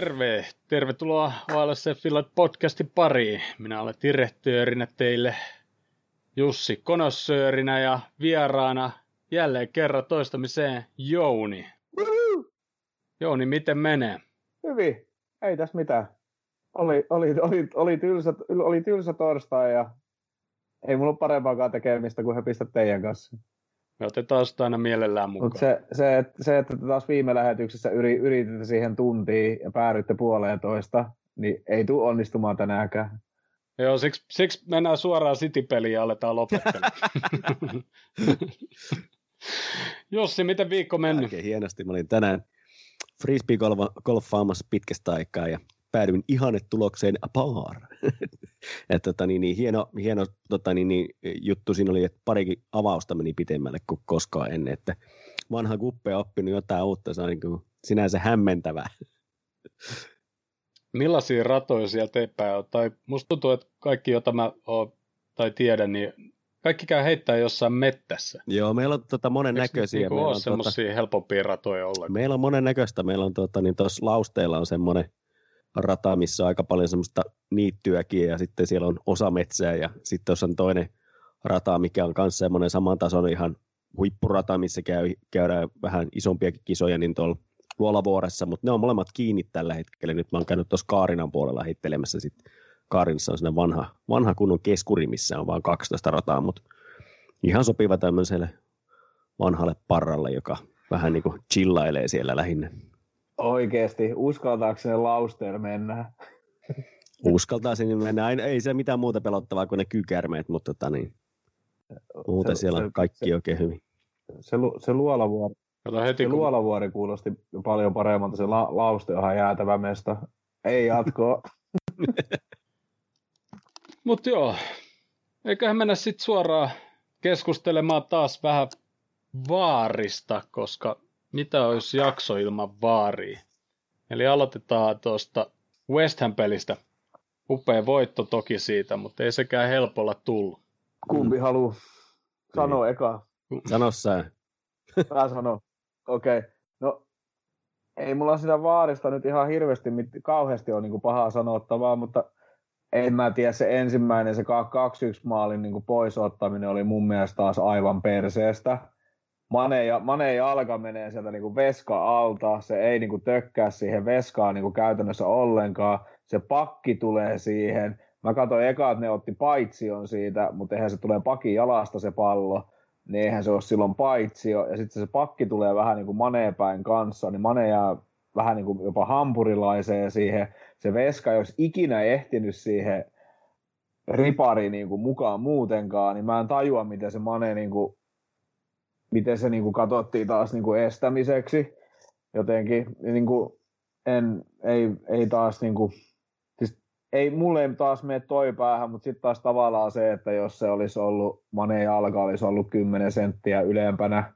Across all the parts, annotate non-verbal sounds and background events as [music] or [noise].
terve! Tervetuloa VLC Finland podcastin pariin. Minä olen direktöörinä teille Jussi Konossöörinä ja vieraana jälleen kerran toistamiseen Jouni. Jouni, miten menee? Hyvin, ei tässä mitään. Oli, oli, oli, oli, tylsä, oli tylsä torstai ja ei mulla ole parempaakaan tekemistä kuin höpistä teidän kanssa. Me otetaan sitä aina mielellään mukaan. Mut se, se, että, se, että taas viime lähetyksessä yri, yrititte siihen tuntiin ja päädyitte puoleen toista, niin ei tule onnistumaan tänäänkään. Joo, siksi, siksi mennään suoraan City-peliin ja aletaan lopettelemaan. [laughs] Jussi, miten viikko mennyt? Oikein hienosti. Mä olin tänään frisbee-golfaamassa pitkästä aikaa ja päädyin tulokseen par. [laughs] että tota, niin, niin, hieno, hieno tota, niin, niin, juttu siinä oli, että parikin avausta meni pitemmälle kuin koskaan ennen, että vanha kuppe on oppinut jotain uutta, se on niin kuin sinänsä hämmentävää. [laughs] Millaisia ratoja sieltä epää on? Tai musta tuntuu, että kaikki, jota mä oon, tai tiedän, niin kaikki käy heittää jossain mettässä. Joo, meillä on tota monen näköisiä. Niinku meillä on semmoisia tota, helpompia ratoja ollenkaan. Meillä on monen näköistä. Meillä on tota, niin tuossa lausteilla on semmoinen rata, missä on aika paljon semmoista niittyäkin ja sitten siellä on osa metsää ja sitten tuossa on toinen rata, mikä on myös semmoinen saman tason ihan huippurata, missä käy, käydään vähän isompiakin kisoja, niin tuolla Luolavuoressa, mutta ne on molemmat kiinni tällä hetkellä. Nyt mä oon käynyt tuossa Kaarinan puolella heittelemässä sitten. Kaarinassa on vanha, vanha kunnon keskuri, missä on vain 12 rataa, mutta ihan sopiva tämmöiselle vanhalle parralle, joka vähän niin kuin chillailee siellä lähinnä. Oikeesti, uskaltaako se lausteer mennä? Uskaltaa sinne mennä. Ei, ei se mitään muuta pelottavaa kuin ne kykärmeet, mutta tota niin, muuten se, siellä on kaikki se, oikein hyvin. Se, se luolavuori, heti, se kun... luolavuori kuulosti paljon paremmalta, se la, lauste on ihan jäätävä mesta. Ei jatkoa. [laughs] Mutta joo, eiköhän mennä sitten suoraan keskustelemaan taas vähän vaarista, koska mitä olisi jakso ilman vaaria? Eli aloitetaan tuosta West Ham-pelistä. Upea voitto toki siitä, mutta ei sekään helpolla tullut. Kumpi mm. haluaa sanoa niin. eka? Sano sä. [laughs] Mä sanon. Okei. Okay. No, ei mulla sitä vaarista nyt ihan hirveästi, kauheasti on niin pahaa sanottavaa, mutta en mä tiedä, se ensimmäinen, se 2-1 maalin niin poisottaminen oli mun mielestä taas aivan perseestä. Mane, ja, Mane jalka menee sieltä niin kuin veska alta, se ei niin kuin tökkää siihen veskaan niin kuin käytännössä ollenkaan, se pakki tulee siihen, mä katsoin eka, että ne otti paitsion siitä, mutta eihän se tulee pakin jalasta se pallo, niin eihän se ole silloin paitsio, ja sitten se pakki tulee vähän niin kuin Maneen päin kanssa, niin Mane jää vähän niin kuin jopa hampurilaiseen siihen, se veska olisi ikinä ehtinyt siihen ripari niin kuin mukaan muutenkaan, niin mä en tajua, miten se Mane niin kuin miten se niin kuin katsottiin taas niin kuin estämiseksi jotenkin. Niin kuin en, ei, ei taas niin kuin, siis ei, mulle ei taas mene toi päähän, mutta sitten taas tavallaan se, että jos se olisi ollut, Mane jalka olisi ollut 10 senttiä ylempänä,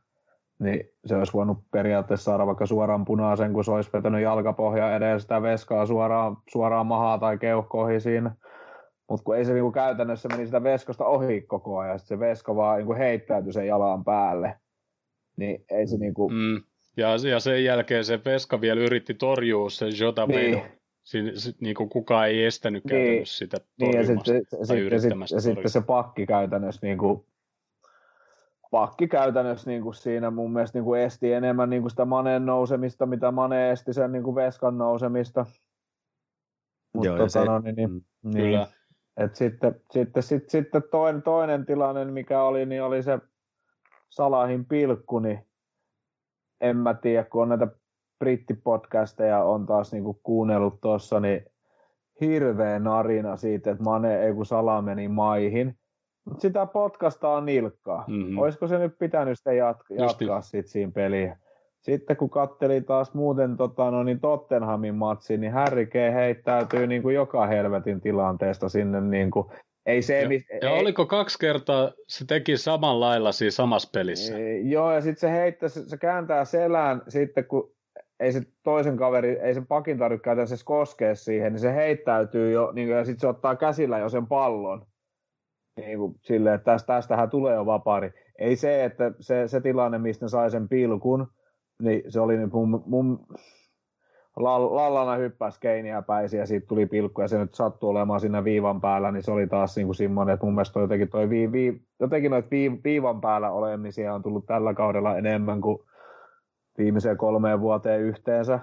niin se olisi voinut periaatteessa saada vaikka suoraan punaisen, kun se olisi vetänyt jalkapohja edes sitä veskaa suoraan, suoraan mahaa tai keuhkoihin siinä. Mutta kun ei se niinku käytännössä meni sitä veskosta ohi koko ajan, se veska vaan niinku heittäytyi sen jalan päälle, niin ei se niinku... Mm. Ja, ja sen jälkeen se veska vielä yritti torjua sen Jota niin. Siin, niin kuin kukaan ei estänyt niin. käytännössä sitä torjumasta niin, ja sitten, tai sitten, ja sitten se pakki käytännössä niin kuin, pakki käytännössä niin kuin siinä mun mielestä niin kuin esti enemmän niin kuin sitä Maneen nousemista, mitä Mane esti sen niin kuin Veskan nousemista. Mutta Joo, tota, se, no, niin, niin, mm, niin, kyllä. Et sitten, sitten, sitten, sitten toinen, toinen tilanne, mikä oli, niin oli se Salahin pilkku, niin en mä tiedä, kun on näitä brittipodcasteja on taas niinku kuunnellut tuossa, niin hirveä narina siitä, että Mane ei kun Sala meni maihin. Mutta sitä podcastaa nilkkaa. Mm-hmm. Olisiko se nyt pitänyt sitä jatka- jatkaa sit siinä peliä? Sitten kun katteli taas muuten tota, no, niin Tottenhamin matsi, niin Harry heittäytyy niin kuin joka helvetin tilanteesta sinne. Niin kuin, ei se, ja, mis, ja ei, oliko kaksi kertaa se teki saman lailla siinä samassa pelissä? Ei, joo, ja sitten se heittää, se, se kääntää selään sitten, kun ei se toisen kaveri, ei se pakin tarvitse käytännössä koskea siihen, niin se heittäytyy jo, niin kuin, ja sitten se ottaa käsillä jo sen pallon. Niin kuin, silleen, että tästä, tästähän tulee jo vapari. Ei se, että se, se tilanne, mistä sai sen pilkun, niin se oli nyt mun, mun Lallana hyppäsi keiniä päisi ja siitä tuli pilkku ja se nyt sattui olemaan siinä viivan päällä, niin se oli taas niin kuin semmoinen, että mun mielestä jotenkin, toi vii, vii, jotenkin noita vii, viivan päällä olemisia on tullut tällä kaudella enemmän kuin viimeiseen kolmeen vuoteen yhteensä.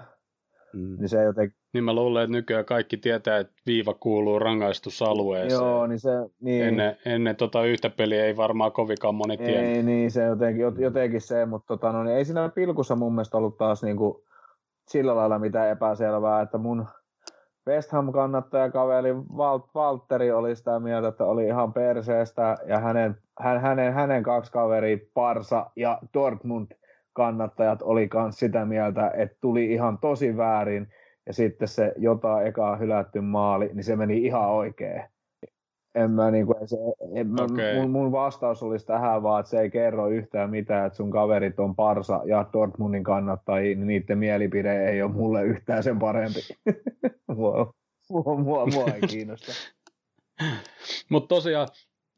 Mm. Niin se jotenkin... Niin mä luulen, että nykyään kaikki tietää, että viiva kuuluu rangaistusalueeseen. Joo, niin se... Niin... Ennen, ennen tota yhtä peliä ei varmaan kovinkaan moni tiedä. Ei, niin se jotenkin, jotenkin se, mutta tota, no, niin ei siinä pilkussa mun mielestä ollut taas niinku sillä lailla mitään epäselvää, että mun West Ham-kannattajakaveri Walt, Valtteri oli sitä mieltä, että oli ihan perseestä ja hänen, hän, hänen, hänen kaksi kaveri Parsa ja Dortmund kannattajat oli myös sitä mieltä, että tuli ihan tosi väärin ja sitten se jotain ekaa hylätty maali, niin se meni ihan oikein en mä, niin kuin, se, en mä, okay. mun, mun, vastaus olisi tähän vaan, että se ei kerro yhtään mitään, että sun kaverit on Parsa ja Dortmundin kannattajia, niin niiden mielipide ei ole mulle yhtään sen parempi. [laughs] mua, mua, mua, mua ei kiinnosta. [laughs] Mutta tosiaan,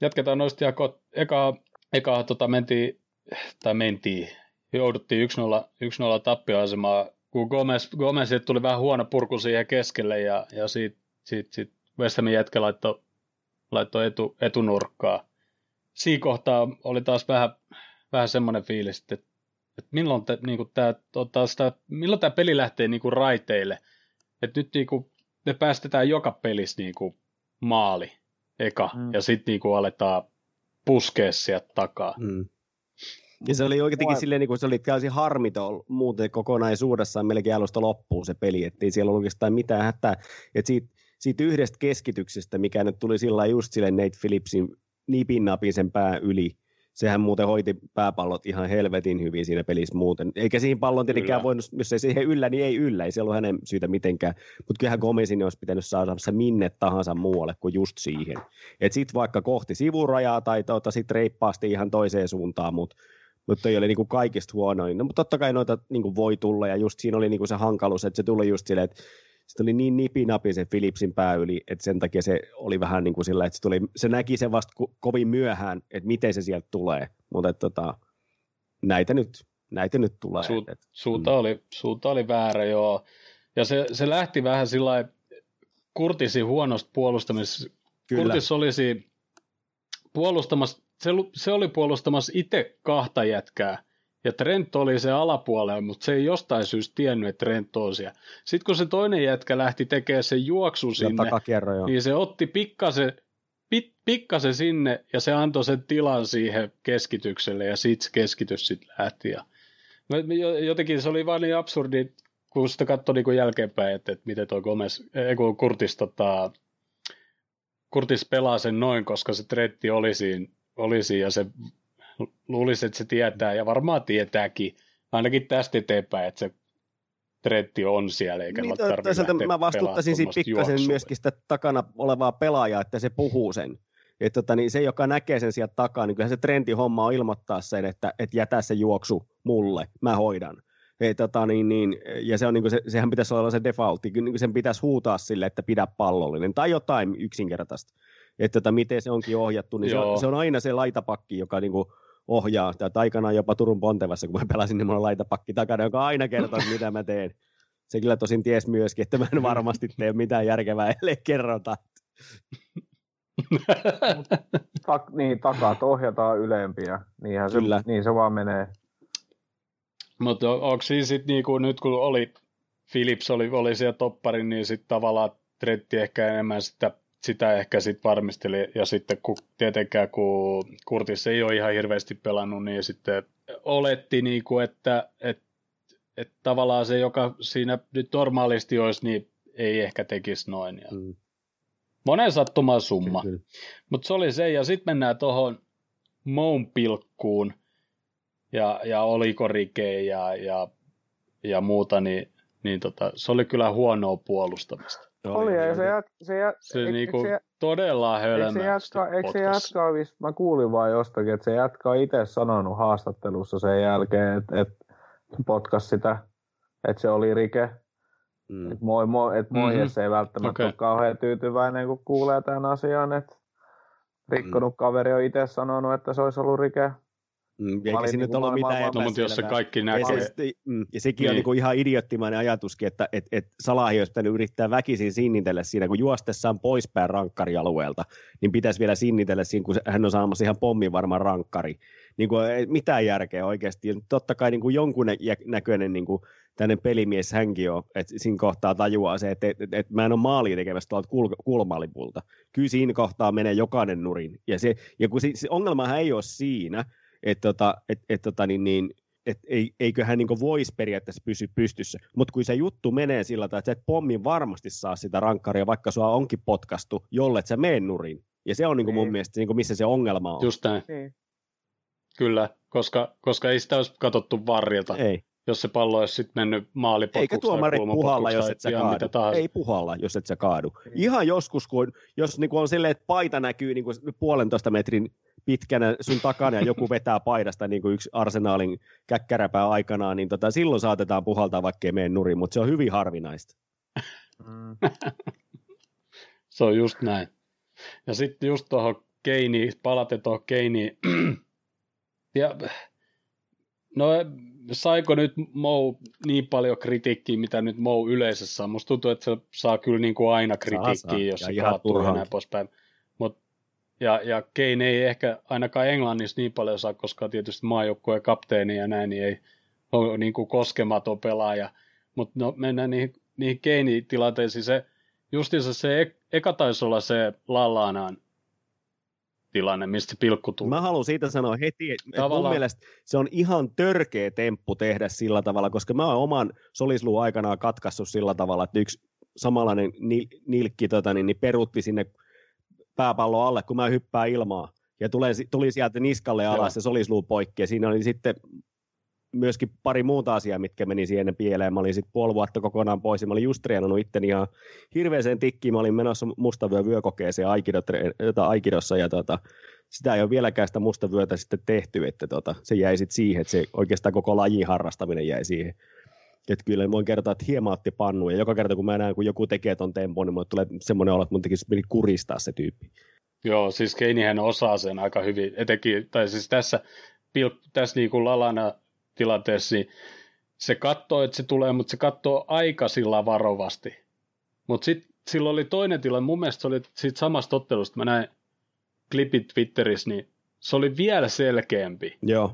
jatketaan noista eka, eka tota, mentiin, tai mentiin, jouduttiin 1-0, 1-0 tappioasemaan, kun Gomez, Gomez tuli vähän huono purku siihen keskelle ja, ja siitä, siitä, siitä West Hamin jätkä laittoi laittoi etu, etunurkkaa. Siinä kohtaa oli taas vähän, vähän semmoinen fiilis, että, että milloin, te, niin tämä, sitä, milloin tämä peli lähtee niin kuin raiteille. Että nyt niin kuin, me päästetään joka pelissä niin kuin maali eka, mm. ja sitten niin kuin aletaan puskea sieltä takaa. Mm. Ja se oli oikeinkin silleen, niin kuin se oli täysin harmiton muuten kokonaisuudessaan melkein alusta loppuun se peli, ettei siellä ollut oikeastaan mitään hätää. Että siitä, siitä yhdestä keskityksestä, mikä nyt tuli sillä just sille Nate Phillipsin nipin napin sen pää yli. Sehän muuten hoiti pääpallot ihan helvetin hyvin siinä pelissä muuten. Eikä siihen pallon tietenkään voinut, jos ei siihen yllä, niin ei yllä. Ei se ollut hänen syytä mitenkään. Mutta kyllähän Gomezin olisi pitänyt saada se minne tahansa muualle kuin just siihen. Et sit vaikka kohti sivurajaa tai tuota, sit reippaasti ihan toiseen suuntaan, mutta mutta ei ole niinku kaikista huonoin. No, mutta totta kai noita niinku voi tulla, ja just siinä oli niinku se hankaluus, että se tuli just silleen, että se oli niin nipinapi se Philipsin pää yli, että sen takia se oli vähän niin kuin sillä, että se, tuli, se näki sen vasta ko- kovin myöhään, että miten se sieltä tulee. Mutta tota, näitä nyt, näitä nyt tulee. Su, et, suunta, mm. oli, suunta oli väärä, joo. Ja se, se lähti vähän sillä Kurtisi huonosta puolustamisesta. Kurtis olisi puolustamassa, se, se oli puolustamassa itse kahta jätkää, ja Trent oli se alapuolella, mutta se ei jostain syystä tiennyt, että Trent on siellä. Sitten kun se toinen jätkä lähti tekemään sen juoksu sinne, niin se otti pikkasen, pit, pikkasen sinne ja se antoi sen tilan siihen keskitykselle ja sitten se keskitys sitten lähti. Ja jotenkin se oli vain niin absurdi, kun sitä katsoi niin jälkeenpäin, että, että miten toi Gomez, ei kun Kurtis, tota, Kurtis pelaa sen noin, koska se Tretti oli siinä, oli siinä ja se luulisi, että se tietää, ja varmaan tietääkin, ainakin tästä eteenpäin, että se tretti on siellä, eikä niin, tarvitse Mä vastuuttaisin siitä pikkasen myöskin sitä takana olevaa pelaajaa, että se puhuu sen. Että tota, niin se, joka näkee sen sieltä takaa, niin kyllähän se trendi homma on ilmoittaa sen, että, että jätä se juoksu mulle, mä hoidan. Ei, tota, niin, niin, ja se on, niin kuin se, sehän pitäisi olla se defaultti, niin sen pitäisi huutaa sille, että pidä pallollinen, tai jotain yksinkertaista. Että tota, miten se onkin ohjattu, niin se on, se on, aina se laitapakki, joka niin kuin, ohjaa. Tätä aikanaan jopa Turun Pontevassa, kun mä pelasin, niin mulla on laitapakki takana, joka aina kertoo, mitä mä teen. Se kyllä tosin ties myöskin, että mä en varmasti tee mitään järkevää, ellei kerrota. Tak, niin, takat ohjataan ylempiä. Niinhän se, kyllä. niin se vaan menee. Mutta onko siinä sitten niinku, nyt kun oli Philips oli, oli siellä topparin, niin sitten tavallaan tretti ehkä enemmän sitä sitä ehkä sitten varmisteli, ja sitten kun, tietenkään kun Kurtis ei ole ihan hirveästi pelannut, niin sitten oletti, niin kuin, että, että, että tavallaan se, joka siinä nyt normaalisti olisi, niin ei ehkä tekisi noin. Ja mm. Monen sattuman summa. Mutta se oli se, ja sitten mennään tuohon Moon pilkkuun, ja, ja olikorikeen ja, ja, ja muuta, niin, niin tota, se oli kyllä huonoa puolustamista. Oli, ja se, jat, se, jat, se eikö, niinku se, todella hölmö. Eikö se jatka, eikö se jatka mä kuulin vaan jostakin, että se jatkaa itse sanonut haastattelussa sen jälkeen, että, että potkas sitä, että se oli rike. Mm. Että moi, moi, et moi mm-hmm. ei välttämättä okay. ole kauhean tyytyväinen, kun kuulee tämän asian, että rikkonut mm. kaveri on itse sanonut, että se olisi ollut rike. Mm, eikä siinä niinku nyt ollut mitään No, mutta jos se epäselvää. kaikki Ja, näkee, se, sitten- mm, ja sekin on Niin. niinku ihan idioottimainen ajatuskin, että et, et Salahi olisi pitänyt yrittää väkisin sinnitellä siinä, kun juostessaan poispäin rankkarialueelta, niin pitäisi vielä sinnitellä siinä, kun se- hän on saamassa ihan pommin varmaan rankkari. Niin kuin, ei mitään järkeä oikeasti. Ja totta kai niin kuin jonkun näköinen niin kuin, tämmöinen pelimies hänkin on, että siinä kohtaa tajuaa se, että, että, että mä en ole maalia tekemässä tuolta kul- kulmalipulta. Kyllä siinä kohtaa menee jokainen nurin. Ja, se, ja kun se, se ongelmahan ei ole siinä, että tota, et, et, tota, niin, niin, et ei, eiköhän niin voisi periaatteessa pysy pystyssä. Mutta kun se juttu menee sillä tavalla, että sä et pommin varmasti saa sitä rankkaria, vaikka sua onkin potkastu, jollet sä mene nurin. Ja se on niin kuin mun mielestä niin kuin missä se ongelma on. just näin, Niin. kyllä, koska, koska ei sitä olisi katsottu varrilta, Ei. jos se pallo olisi sitten mennyt maalipotkuksi Eikä tuomari puhalla, jos et sä kaadu. Ei puhalla, jos et sä kaadu. Niin. Ihan joskus, kun, jos niin on silleen, että paita näkyy niin kuin puolentoista metrin pitkänä sun takana ja joku vetää paidasta niin kuin yksi arsenaalin käkkäräpää aikanaan, niin tota, silloin saatetaan puhaltaa, vaikka ei mene nurin, mutta se on hyvin harvinaista. Mm. Se on just näin. Ja sitten just tuohon Keiniin, palaten tuohon Keiniin. [clears throat] ja, no saiko nyt Mou niin paljon kritiikkiä, mitä nyt Mou yleisessä saa? Musta tuntuu, että se saa kyllä niin kuin aina kritiikkiä, saa. jos Ja se kaatuu ja näin poispäin. Ja, ja Kane ei ehkä ainakaan Englannissa niin paljon saa, koska tietysti maajoukkueen kapteeni ja näin, niin ei ole niin kuin koskematon pelaaja. Mutta no, mennään niihin, niihin Kane-tilanteisiin. Se, justiinsa se ek, eka taisi olla se Lallanaan tilanne, mistä pilkku tuli. Mä haluan siitä sanoa heti, että mun mielestä se on ihan törkeä temppu tehdä sillä tavalla, koska mä oon oman solisluun aikanaan katkaissut sillä tavalla, että yksi samanlainen nil- nilkki tota, niin, niin peruutti sinne pääpallon alle, kun mä hyppään ilmaa. Ja tulee, tuli sieltä niskalle Joo. alas ja solisluu poikki. Ja siinä oli sitten myöskin pari muuta asiaa, mitkä meni siihen pieleen. Mä olin sitten puoli vuotta kokonaan pois ja mä olin just treenannut itteni ihan hirveäseen tikkiin. Mä olin menossa mustavyö vyökokeeseen Aikido, Aikidossa ja tota, sitä ei ole vieläkään sitä mustavyötä sitten tehty, että tota, se jäi sitten siihen, että se oikeastaan koko lajin harrastaminen jäi siihen. Että kyllä voin kertoa, että hieman otti pannu, ja joka kerta kun mä näen, kun joku tekee ton tempon, niin mulle tulee semmoinen olo, että mun tekisi kuristaa se tyyppi. Joo, siis Keinihän osaa sen aika hyvin, etenkin, tai siis tässä, tässä niin kuin Lalana tilanteessa, niin se katsoo, että se tulee, mutta se katsoo aika sillä varovasti. Mutta sitten silloin oli toinen tilanne, mun mielestä se oli siitä samasta ottelusta, mä näin klipit Twitterissä, niin se oli vielä selkeämpi. Joo,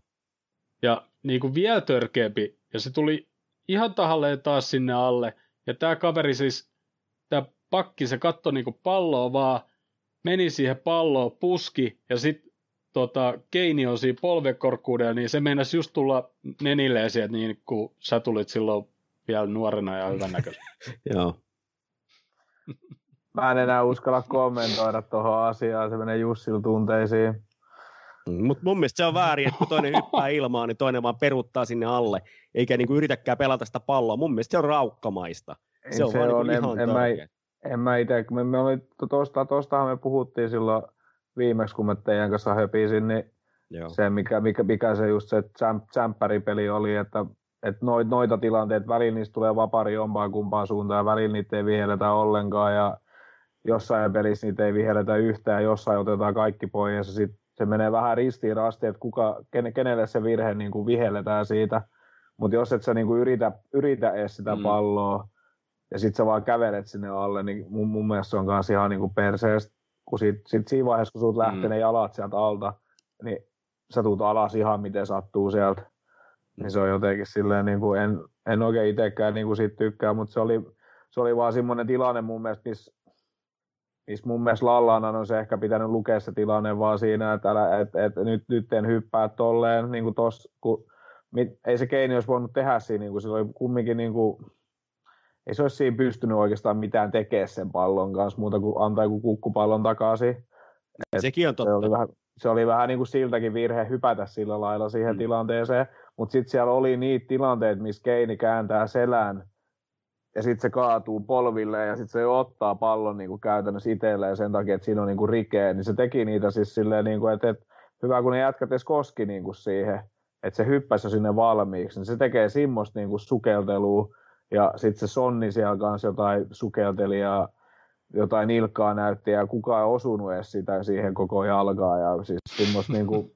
ja niin kuin vielä törkeämpi, ja se tuli ihan tahalleen taas sinne alle, ja tämä kaveri siis, tämä pakki, se katsoi niin kuin palloa vaan, meni siihen palloon, puski, ja sitten tota, Keini on siinä polvekorkkuudella, niin se meinasi just tulla nenilleen sieltä, niin kuin sä tulit silloin vielä nuorena ja hyvännäköisenä. [laughs] joo. Mä en enää uskalla kommentoida tuohon asiaan, se menee Jussilla tunteisiin. Mutta mun mielestä se on väärin, että kun toinen hyppää ilmaan, niin toinen vaan peruttaa sinne alle, eikä niinku yritäkään pelata sitä palloa. Mun mielestä se on raukkamaista. Se on se vaan on, niinku en, ihan en, mä, en mä itse, me, me oli, tosta, tostahan me puhuttiin silloin viimeksi, kun me teidän kanssa höpisin, niin Joo. se, mikä, mikä, mikä se just se tsemppäripeli oli, että, että noit, noita tilanteita, välillä niistä tulee vapari jompaan kumpaan suuntaan, ja välillä niitä ei vihelletä ollenkaan, ja jossain pelissä niitä ei vihelletä yhtään, jossain otetaan kaikki pois, ja se, sit, se menee vähän ristiin rasti, että kuka, ken, kenelle se virhe niin kuin vihelletään siitä, mutta jos et sä niin kuin yritä, yritä edes sitä Mm. palloa, ja sit sä vaan kävelet sinne alle, niin mun, mun mielestä se on kanssa ihan niin kuin perseestä, kun sit, sit siinä vaiheessa, kun sulta Mm. lähtee ne jalat sieltä alta, niin sä tuut alas ihan miten sattuu sieltä. Niin se on jotenkin silleen, niin kuin en, en oikein itsekään niin kuin siitä tykkää, mutta se oli, se oli vaan semmoinen tilanne mun mielestä, missä miss mun mielestä Lallanan on se ehkä pitänyt lukea se tilanne vaan siinä, että älä, et, et, nyt, nyt en hyppää tolleen, niin kuin tos, kun, mit, ei se Keini olisi voinut tehdä siinä, niin kuin se oli kumminkin niin kuin, ei se olisi siinä pystynyt oikeastaan mitään tekemään sen pallon kanssa, muuta kuin antaa joku kukkupallon takaisin. Et Sekin on se oli totta. vähän, se oli vähän niin kuin siltäkin virhe hypätä sillä lailla siihen mm. tilanteeseen, mutta sitten siellä oli niitä tilanteita, missä Keini kääntää selän ja sitten se kaatuu polville ja sitten se ottaa pallon niin kuin käytännössä itselleen sen takia, että siinä on niin kuin rikeä, niin se teki niitä siis silleen, niin kuin, että, että hyvä kun ne jätkät edes koski niin kuin siihen, että se hyppäsi jo sinne valmiiksi, niin se tekee semmoista niin kuin sukeltelua. Ja sitten se Sonni siellä kanssa jotain sukelteli ja jotain nilkkaa näytti ja kukaan ei osunut edes sitä siihen koko jalkaan. Ja siis semmoista niinku,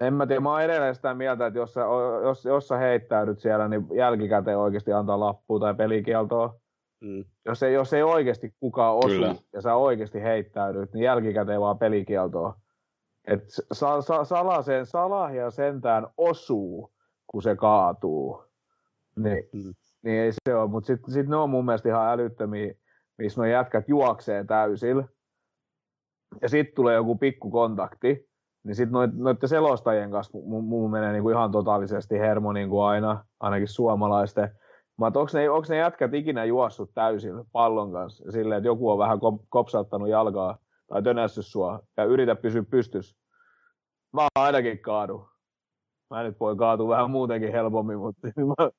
en mä tiedä, mä oon edelleen sitä mieltä, että jos sä, jos, jos sä heittäydyt siellä, niin jälkikäteen oikeasti antaa lappua tai pelikieltoa. Mm. Jos, ei, jos ei oikeasti kukaan osu Kyllä. ja sä oikeasti heittäydyt, niin jälkikäteen vaan pelikieltoa. Et sa, sa, salaseen, salahia sentään osuu, kun se kaatuu. Niin, mm. niin ei se ole, mutta sitten sit ne on mun mielestä ihan älyttömiä, missä nuo jätkät juoksee täysillä. Ja sitten tulee joku pikku kontakti, niin sitten noit, noiden selostajien kanssa mun, mun menee niinku ihan totaalisesti hermo niin kuin aina, ainakin suomalaisten. Mä onko ne, onko ne jätkät ikinä juossut täysin pallon kanssa silleen, että joku on vähän kopsauttanut jalkaa tai tönässyt sua ja yritä pysyä pystys. Mä ainakin kaadu. Mä nyt voi kaatua vähän muutenkin helpommin, mutta, [laughs] mutta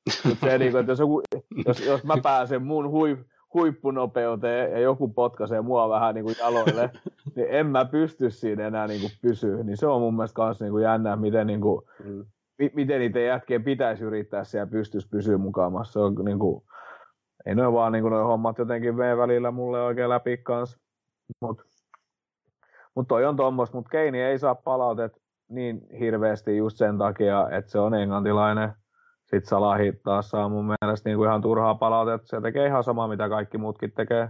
se, niin kuin, että jos, joku, jos, jos mä pääsen mun hui, huippunopeuteen ja joku potkaisee mua vähän niin kuin jaloille, niin en mä pysty siinä enää niin kuin pysyä. Niin se on mun mielestä myös niin kuin jännä, miten, niin kuin, mm. miten niitä jätkien pitäisi yrittää siellä pystyssä pysyä mukaamassa. Se on niin kuin, ei noin vaan niin kuin noi hommat jotenkin mene välillä mulle oikein läpi kanssa. Mutta mut toi on tuommoista, mutta Keini ei saa palautet niin hirveästi just sen takia, että se on englantilainen – sitten Salahi taas saa mun mielestä niin kuin ihan turhaa palautetta. Se tekee ihan sama, mitä kaikki muutkin tekee.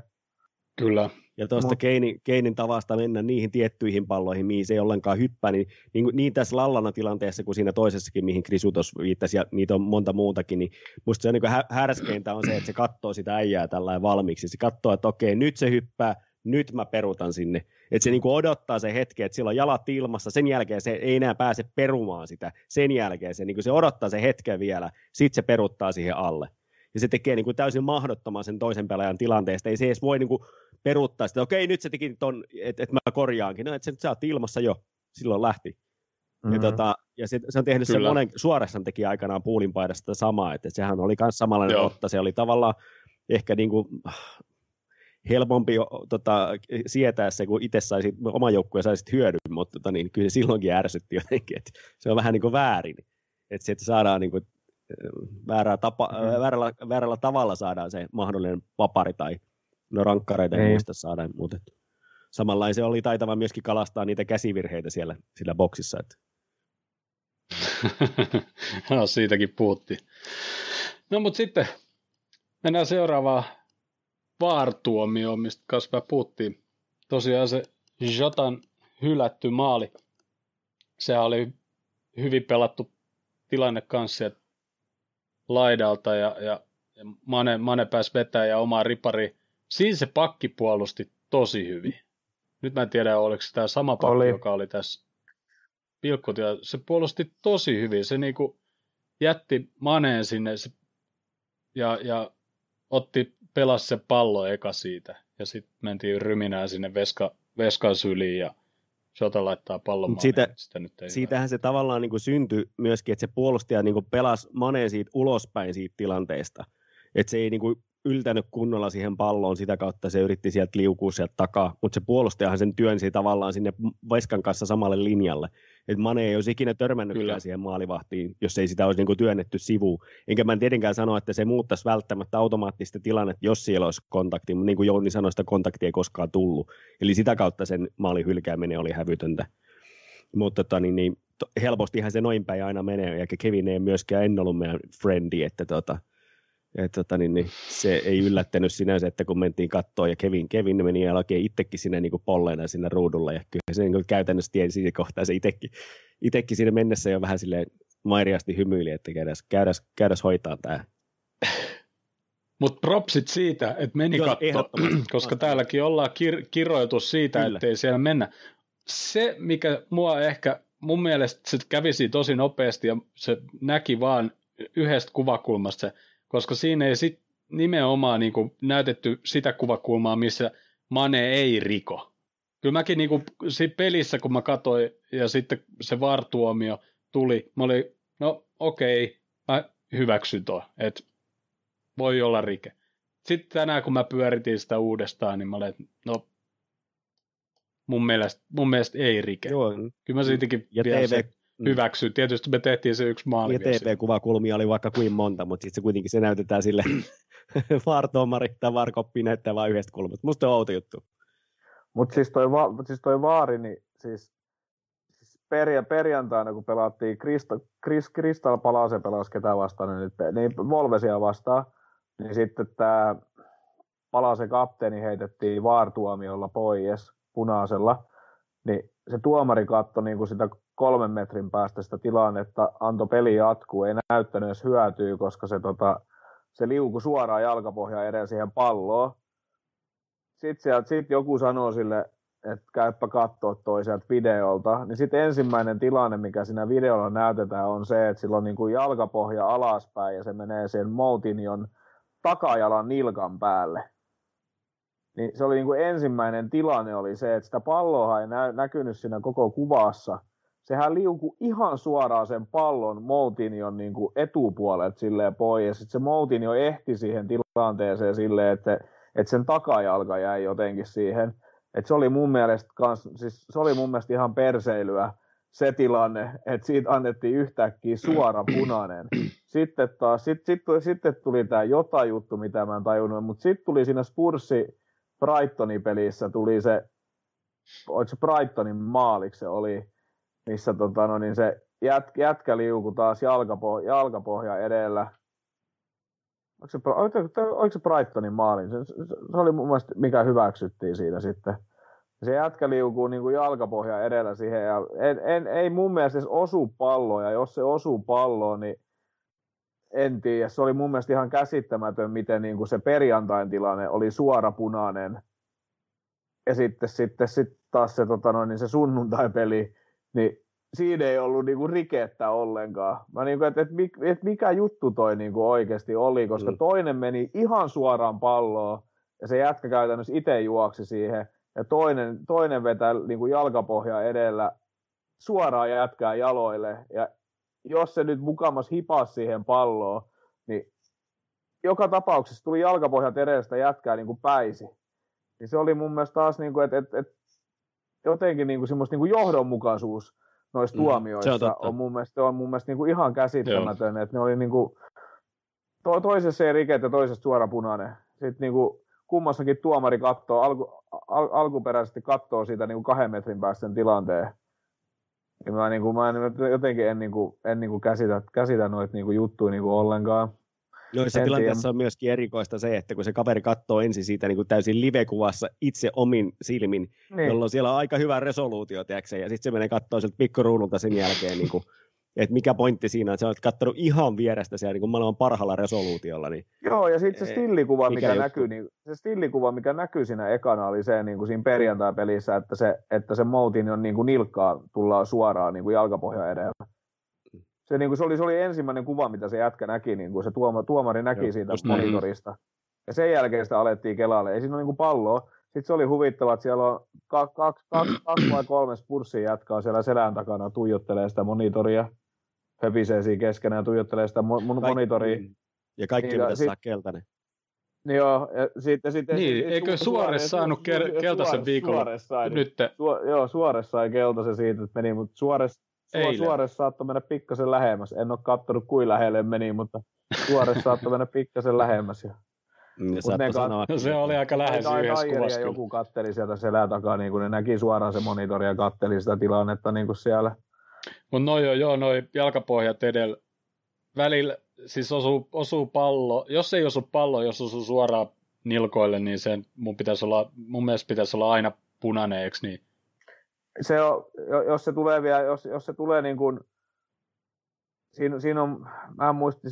Kyllä. Ja tuosta. Keinin, Keinin tavasta mennä niihin tiettyihin palloihin, mihin se ei ollenkaan hyppää, niin, niin, niin tässä Lallana tilanteessa kuin siinä toisessakin, mihin Krisutos viittasi, ja niitä on monta muutakin, niin musta se on niin härskeintä on se, että se katsoo sitä äijää tällä valmiiksi. Se katsoo, että okei, nyt se hyppää, nyt mä perutan sinne. Että se niinku odottaa se hetki, että sillä on jalat ilmassa, sen jälkeen se ei enää pääse perumaan sitä. Sen jälkeen se, niinku se odottaa se hetken vielä, sitten se peruttaa siihen alle. Ja se tekee niinku täysin mahdottoman sen toisen pelaajan tilanteesta. Ei se edes voi niinku peruuttaa sitä, okei nyt se teki ton, että et mä korjaankin. No, että se, sä ilmassa jo, silloin lähti. Mm-hmm. Ja, tota, ja se, se on tehnyt Kyllä. sen monen, suorassan teki aikanaan puulin paidasta samaa, että sehän oli myös samanlainen Joo. otta, se oli tavallaan ehkä niin kuin, helpompi tota, sietää se, kun itse saisi, oma joukkue saisi hyödyn, mutta tota, niin, kyllä se silloinkin ärsytti jotenkin, että se on vähän niin kuin väärin, että, se, että saadaan niin kuin, väärää tapa, mm. väärällä, väärällä, tavalla saadaan se mahdollinen vapari tai no rankkareita ei muista saada, mutta samanlainen se oli taitava myöskin kalastaa niitä käsivirheitä siellä sillä boksissa. Että. [laughs] no, siitäkin puhuttiin. No mutta sitten mennään seuraavaan vaartuomio, mistä kanssa puhuttiin. Tosiaan se Jotan hylätty maali, se oli hyvin pelattu tilanne kanssa laidalta ja, ja, ja Mane, Mane pääsi vetää ja oma ripari. Siinä se pakki puolusti tosi hyvin. Nyt mä en tiedä, oliko se tämä sama pakki, oli. joka oli tässä pilkkutia. Se puolusti tosi hyvin. Se niinku jätti Maneen sinne se, ja, ja otti pelasi se pallo eka siitä. Ja sitten mentiin ryminään sinne veska, veskan syliin ja Shota laittaa pallon maalle, siitä, sitä nyt ei siitähän hyvä. se tavallaan niin kuin syntyi myöskin, että se puolustaja niin kuin pelasi Maneen siitä ulospäin siitä tilanteesta. Että se ei niin kuin yltänyt kunnolla siihen palloon, sitä kautta se yritti sieltä liukua sieltä takaa, mutta se puolustajahan sen työnsi tavallaan sinne Veskan kanssa samalle linjalle. että Mane ei olisi ikinä törmännytkään siihen maalivahtiin, jos ei sitä olisi niin kuin työnnetty sivuun. Enkä mä tietenkään sano, että se muuttaisi välttämättä automaattista tilannetta, jos siellä olisi kontakti, mutta niin kuin Jouni sanoi, sitä kontaktia ei koskaan tullut. Eli sitä kautta sen maalin hylkääminen oli hävytöntä. Mutta tota, niin, niin, helpostihan se noin päin aina menee, ja Kevin ei myöskään en ollut meidän friendi, että tota, et, tota, niin, niin, se ei yllättänyt sinänsä, että kun mentiin kattoon ja Kevin, Kevin meni ja oikein itsekin sinne niin polleena sinne ruudulla ja kyllä se niin käytännössä tiesi siinä kohtaa se itsekin, itsekin sinne mennessä jo vähän sille mairiasti hymyili, että käydäs, käydäs, käydäs hoitaa tämä. Mutta propsit siitä, että meni Joo, katto, [clears throat] koska täälläkin ollaan kir- kirjoitu siitä, Kyllä. ettei siellä mennä. Se, mikä mua ehkä, mun mielestä se kävisi tosi nopeasti ja se näki vaan yhdestä kuvakulmasta se koska siinä ei sit nimenomaan niin kuin näytetty sitä kuvakulmaa, missä Mane ei riko. Kyllä mäkin niin kuin, siinä pelissä, kun mä katsoin ja sitten se vartuomio tuli, mä olin, no okei, okay, mä hyväksyn tuo, että voi olla rike. Sitten tänään, kun mä pyöritin sitä uudestaan, niin mä olin, no mun mielestä, mun mielestä ei rike. Joo. Kyllä mä siitäkin ja TV, Mm. hyväksyä. Tietysti me tehtiin se yksi maali. Ja TP-kuvakulmia oli vaikka kuin monta, mutta sitten se kuitenkin se näytetään sille [clears throat] vaartuomari tai varkoppi näyttää vain yhdestä kulmasta. Musta on outo juttu. Mutta siis toi, va- siis toi vaari, niin siis, siis perja, perjantaina, kun pelattiin Krista, Kris, Kristal Palase pelasi ketä vastaan, niin, niin Volvesia vastaan, niin sitten tämä Palase kapteeni heitettiin vaartuomiolla pois punaisella, niin se tuomari katsoi niin kuin sitä kolmen metrin päästä sitä tilannetta, antoi peli jatkuu, ei näyttänyt edes hyötyä, koska se, tota, se liuku suoraan jalkapohjaan edes siihen palloon. Sitten sieltä, sit joku sanoo sille, että käypä katsoa toiselta videolta, niin sitten ensimmäinen tilanne, mikä siinä videolla näytetään, on se, että sillä on niin kuin jalkapohja alaspäin ja se menee sen Moutinion takajalan nilkan päälle. Niin se oli niin kuin ensimmäinen tilanne oli se, että sitä palloa ei nä- näkynyt siinä koko kuvassa. Sehän liuku ihan suoraan sen pallon Moutinion niin kuin silleen pois. Ja sitten se Moutinio ehti siihen tilanteeseen silleen, että, että sen takajalka jäi jotenkin siihen – et se oli mun mielestä kans, siis se oli mun mielestä ihan perseilyä se tilanne, että siitä annettiin yhtäkkiä suora punainen. Sitten taas, sit, sit, sitten tuli tämä jotain juttu, mitä mä en tajunnut, mutta sitten tuli siinä Spursi Brightonin pelissä tuli se, oliko se Brightonin maaliksi se oli, missä tota, no, niin se jät, jätkä liuku taas jalkapohja, jalkapohja edellä, Oliko se, oliko, se Brightonin maalin? Se, se, se, oli mun mielestä, mikä hyväksyttiin siinä sitten. Se jätkä liukuu niin kuin jalkapohja edellä siihen. Ja en, en, ei mun mielestä edes osu palloa, ja jos se osuu palloon, niin en tiedä. Se oli mun mielestä ihan käsittämätön, miten niin kuin se perjantain tilanne oli suora punainen. Ja sitten, sitten, sitten taas se, tota noin, niin se sunnuntai-peli, niin siinä ei ollut niinku rikettä ollenkaan. Mä niinku, että et, et mikä juttu toi niinku oikeasti oli, koska mm. toinen meni ihan suoraan palloon ja se jätkä käytännössä itse juoksi siihen ja toinen, toinen vetää niinku jalkapohja edellä suoraan jätkää jaloille ja jos se nyt mukamas hipas siihen palloon, niin joka tapauksessa tuli jalkapohjat edestä jätkää niin kuin päisi. Niin se oli mun mielestä taas, niin kuin, että, että, että jotenkin niin kuin semmoista niin kuin johdonmukaisuus noissa mm, tuomioissa on, on mun mielestä, on mun mielestä niin kuin ihan käsittämätön, Joo. että ne oli niin kuin, to, toisessa ei riket ja toisessa suora punainen. Sitten niin kuin, kummassakin tuomari katsoo, alku, al, alkuperäisesti katsoo siitä niin kuin kahden metrin päästä sen tilanteen. Ja mä, niin kuin, mä en, jotenkin en, niin kuin, en niin kuin käsitä, käsitä noita niin kuin juttuja niin kuin ollenkaan. Noissa en tilanteessa tiedä. on myöskin erikoista se, että kun se kaveri katsoo ensin siitä niin kuin täysin live-kuvassa itse omin silmin, niin. jolloin siellä on aika hyvä resoluutio, tiedätkö, ja sitten se menee katsoa sieltä pikkuruunulta sen jälkeen, niin kuin, [laughs] että mikä pointti siinä on, että sä olet katsonut ihan vierestä siellä niin kuin maailman parhaalla resoluutiolla. Niin, Joo, ja sitten se stillikuva, mikä, mikä näkyy, niin, se stillikuva, mikä näkyy siinä ekana, oli se niin kuin siinä perjantai-pelissä, että se, että se Moutin on niin kuin nilkkaa tullaan suoraan niin kuin jalkapohja edellä se, niin kuin, se, oli, se oli ensimmäinen kuva, mitä se jätkä näki, niin kuin se tuoma, tuomari näki Joo, siitä monitorista. Ja sen jälkeen sitä alettiin kelaalle. Ei siinä ole niin palloa. Sitten se oli huvittava, että siellä on kaksi, kaksi, kaksi, kaksi vai kolme spurssia jatkaa siellä selän takana, tuijottelee sitä monitoria, höpisee siinä keskenään ja tuijottelee sitä mo- Kaikki, monitoria. Ja kaikki niin, pitäisi sit, saa keltainen. Niin joo, ja sitten... sitten niin, sit, eikö Suores saanut kel- keltaisen viikolla? Suores sai, nyt. Su, joo, Suores sai keltaisen siitä, että meni, mutta Suores Eilen. Suores saattoi mennä pikkasen lähemmäs. En ole katsonut kuin lähelle meni, mutta Suores [laughs] saattoi mennä pikkasen lähemmäs. Ja... Mm, ne sanoa, no se oli aika lähes yhdessä kuvassa. joku katteli sieltä selän takaa, niin kun ne näki suoraan se monitori ja katteli sitä tilannetta niin kuin siellä. Mutta no joo, joo, noi jalkapohjat edellä. Välillä siis osuu, osuu pallo. Jos ei osu pallo, jos osuu suoraan nilkoille, niin sen mun, pitäisi olla, mun mielestä pitäisi olla aina punainen, eikö niin? Se on, jos se tulee vielä, jos, jos se tulee niin kuin, siinä, siinä on, mä en muisti,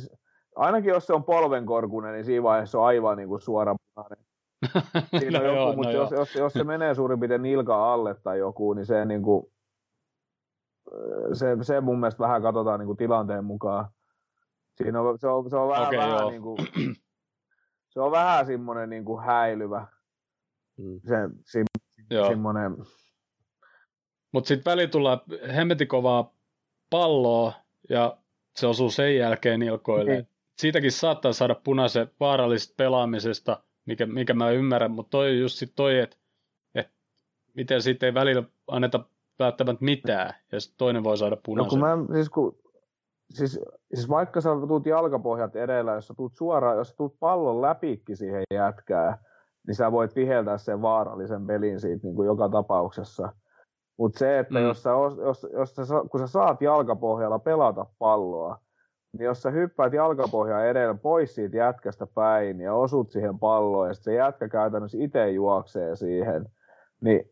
ainakin jos se on polvenkorkunen, niin siinä vaiheessa on aivan niin kuin suora punainen. [laughs] Siinä no on joku, joo, mutta no jos, jos, jos, se menee suurin piirtein nilka alle tai joku, niin se, niin kuin, se, se mun mielestä vähän katsotaan niin kuin tilanteen mukaan. Siinä on, se, on, se on vähän, okay, vähän niin kuin, se on vähän semmoinen niin kuin häilyvä. Mm. Se, se, semmoinen, mutta sitten väli tulee hemmetin kovaa palloa ja se osuu sen jälkeen ilkoille. Mm. Siitäkin saattaa saada punaisen vaarallisesta pelaamisesta, mikä, mikä mä ymmärrän, mutta toi on just sit toi, että et miten siitä ei välillä anneta välttämättä mitään, ja toinen voi saada punaisen. No kun mä, siis, kun, siis, siis vaikka sä tuut jalkapohjat edellä, jos sä tuut suoraan, jos sä tuut pallon läpikki siihen jätkään, niin sä voit viheltää sen vaarallisen pelin siitä niin kuin joka tapauksessa. Mutta se, että mm. jos, sä, jos, jos sä, kun sä saat jalkapohjalla pelata palloa, niin jos sä hyppäät jalkapohjaa edellä pois siitä jätkästä päin ja osut siihen palloon ja sitten se jätkä käytännössä itse juoksee siihen, niin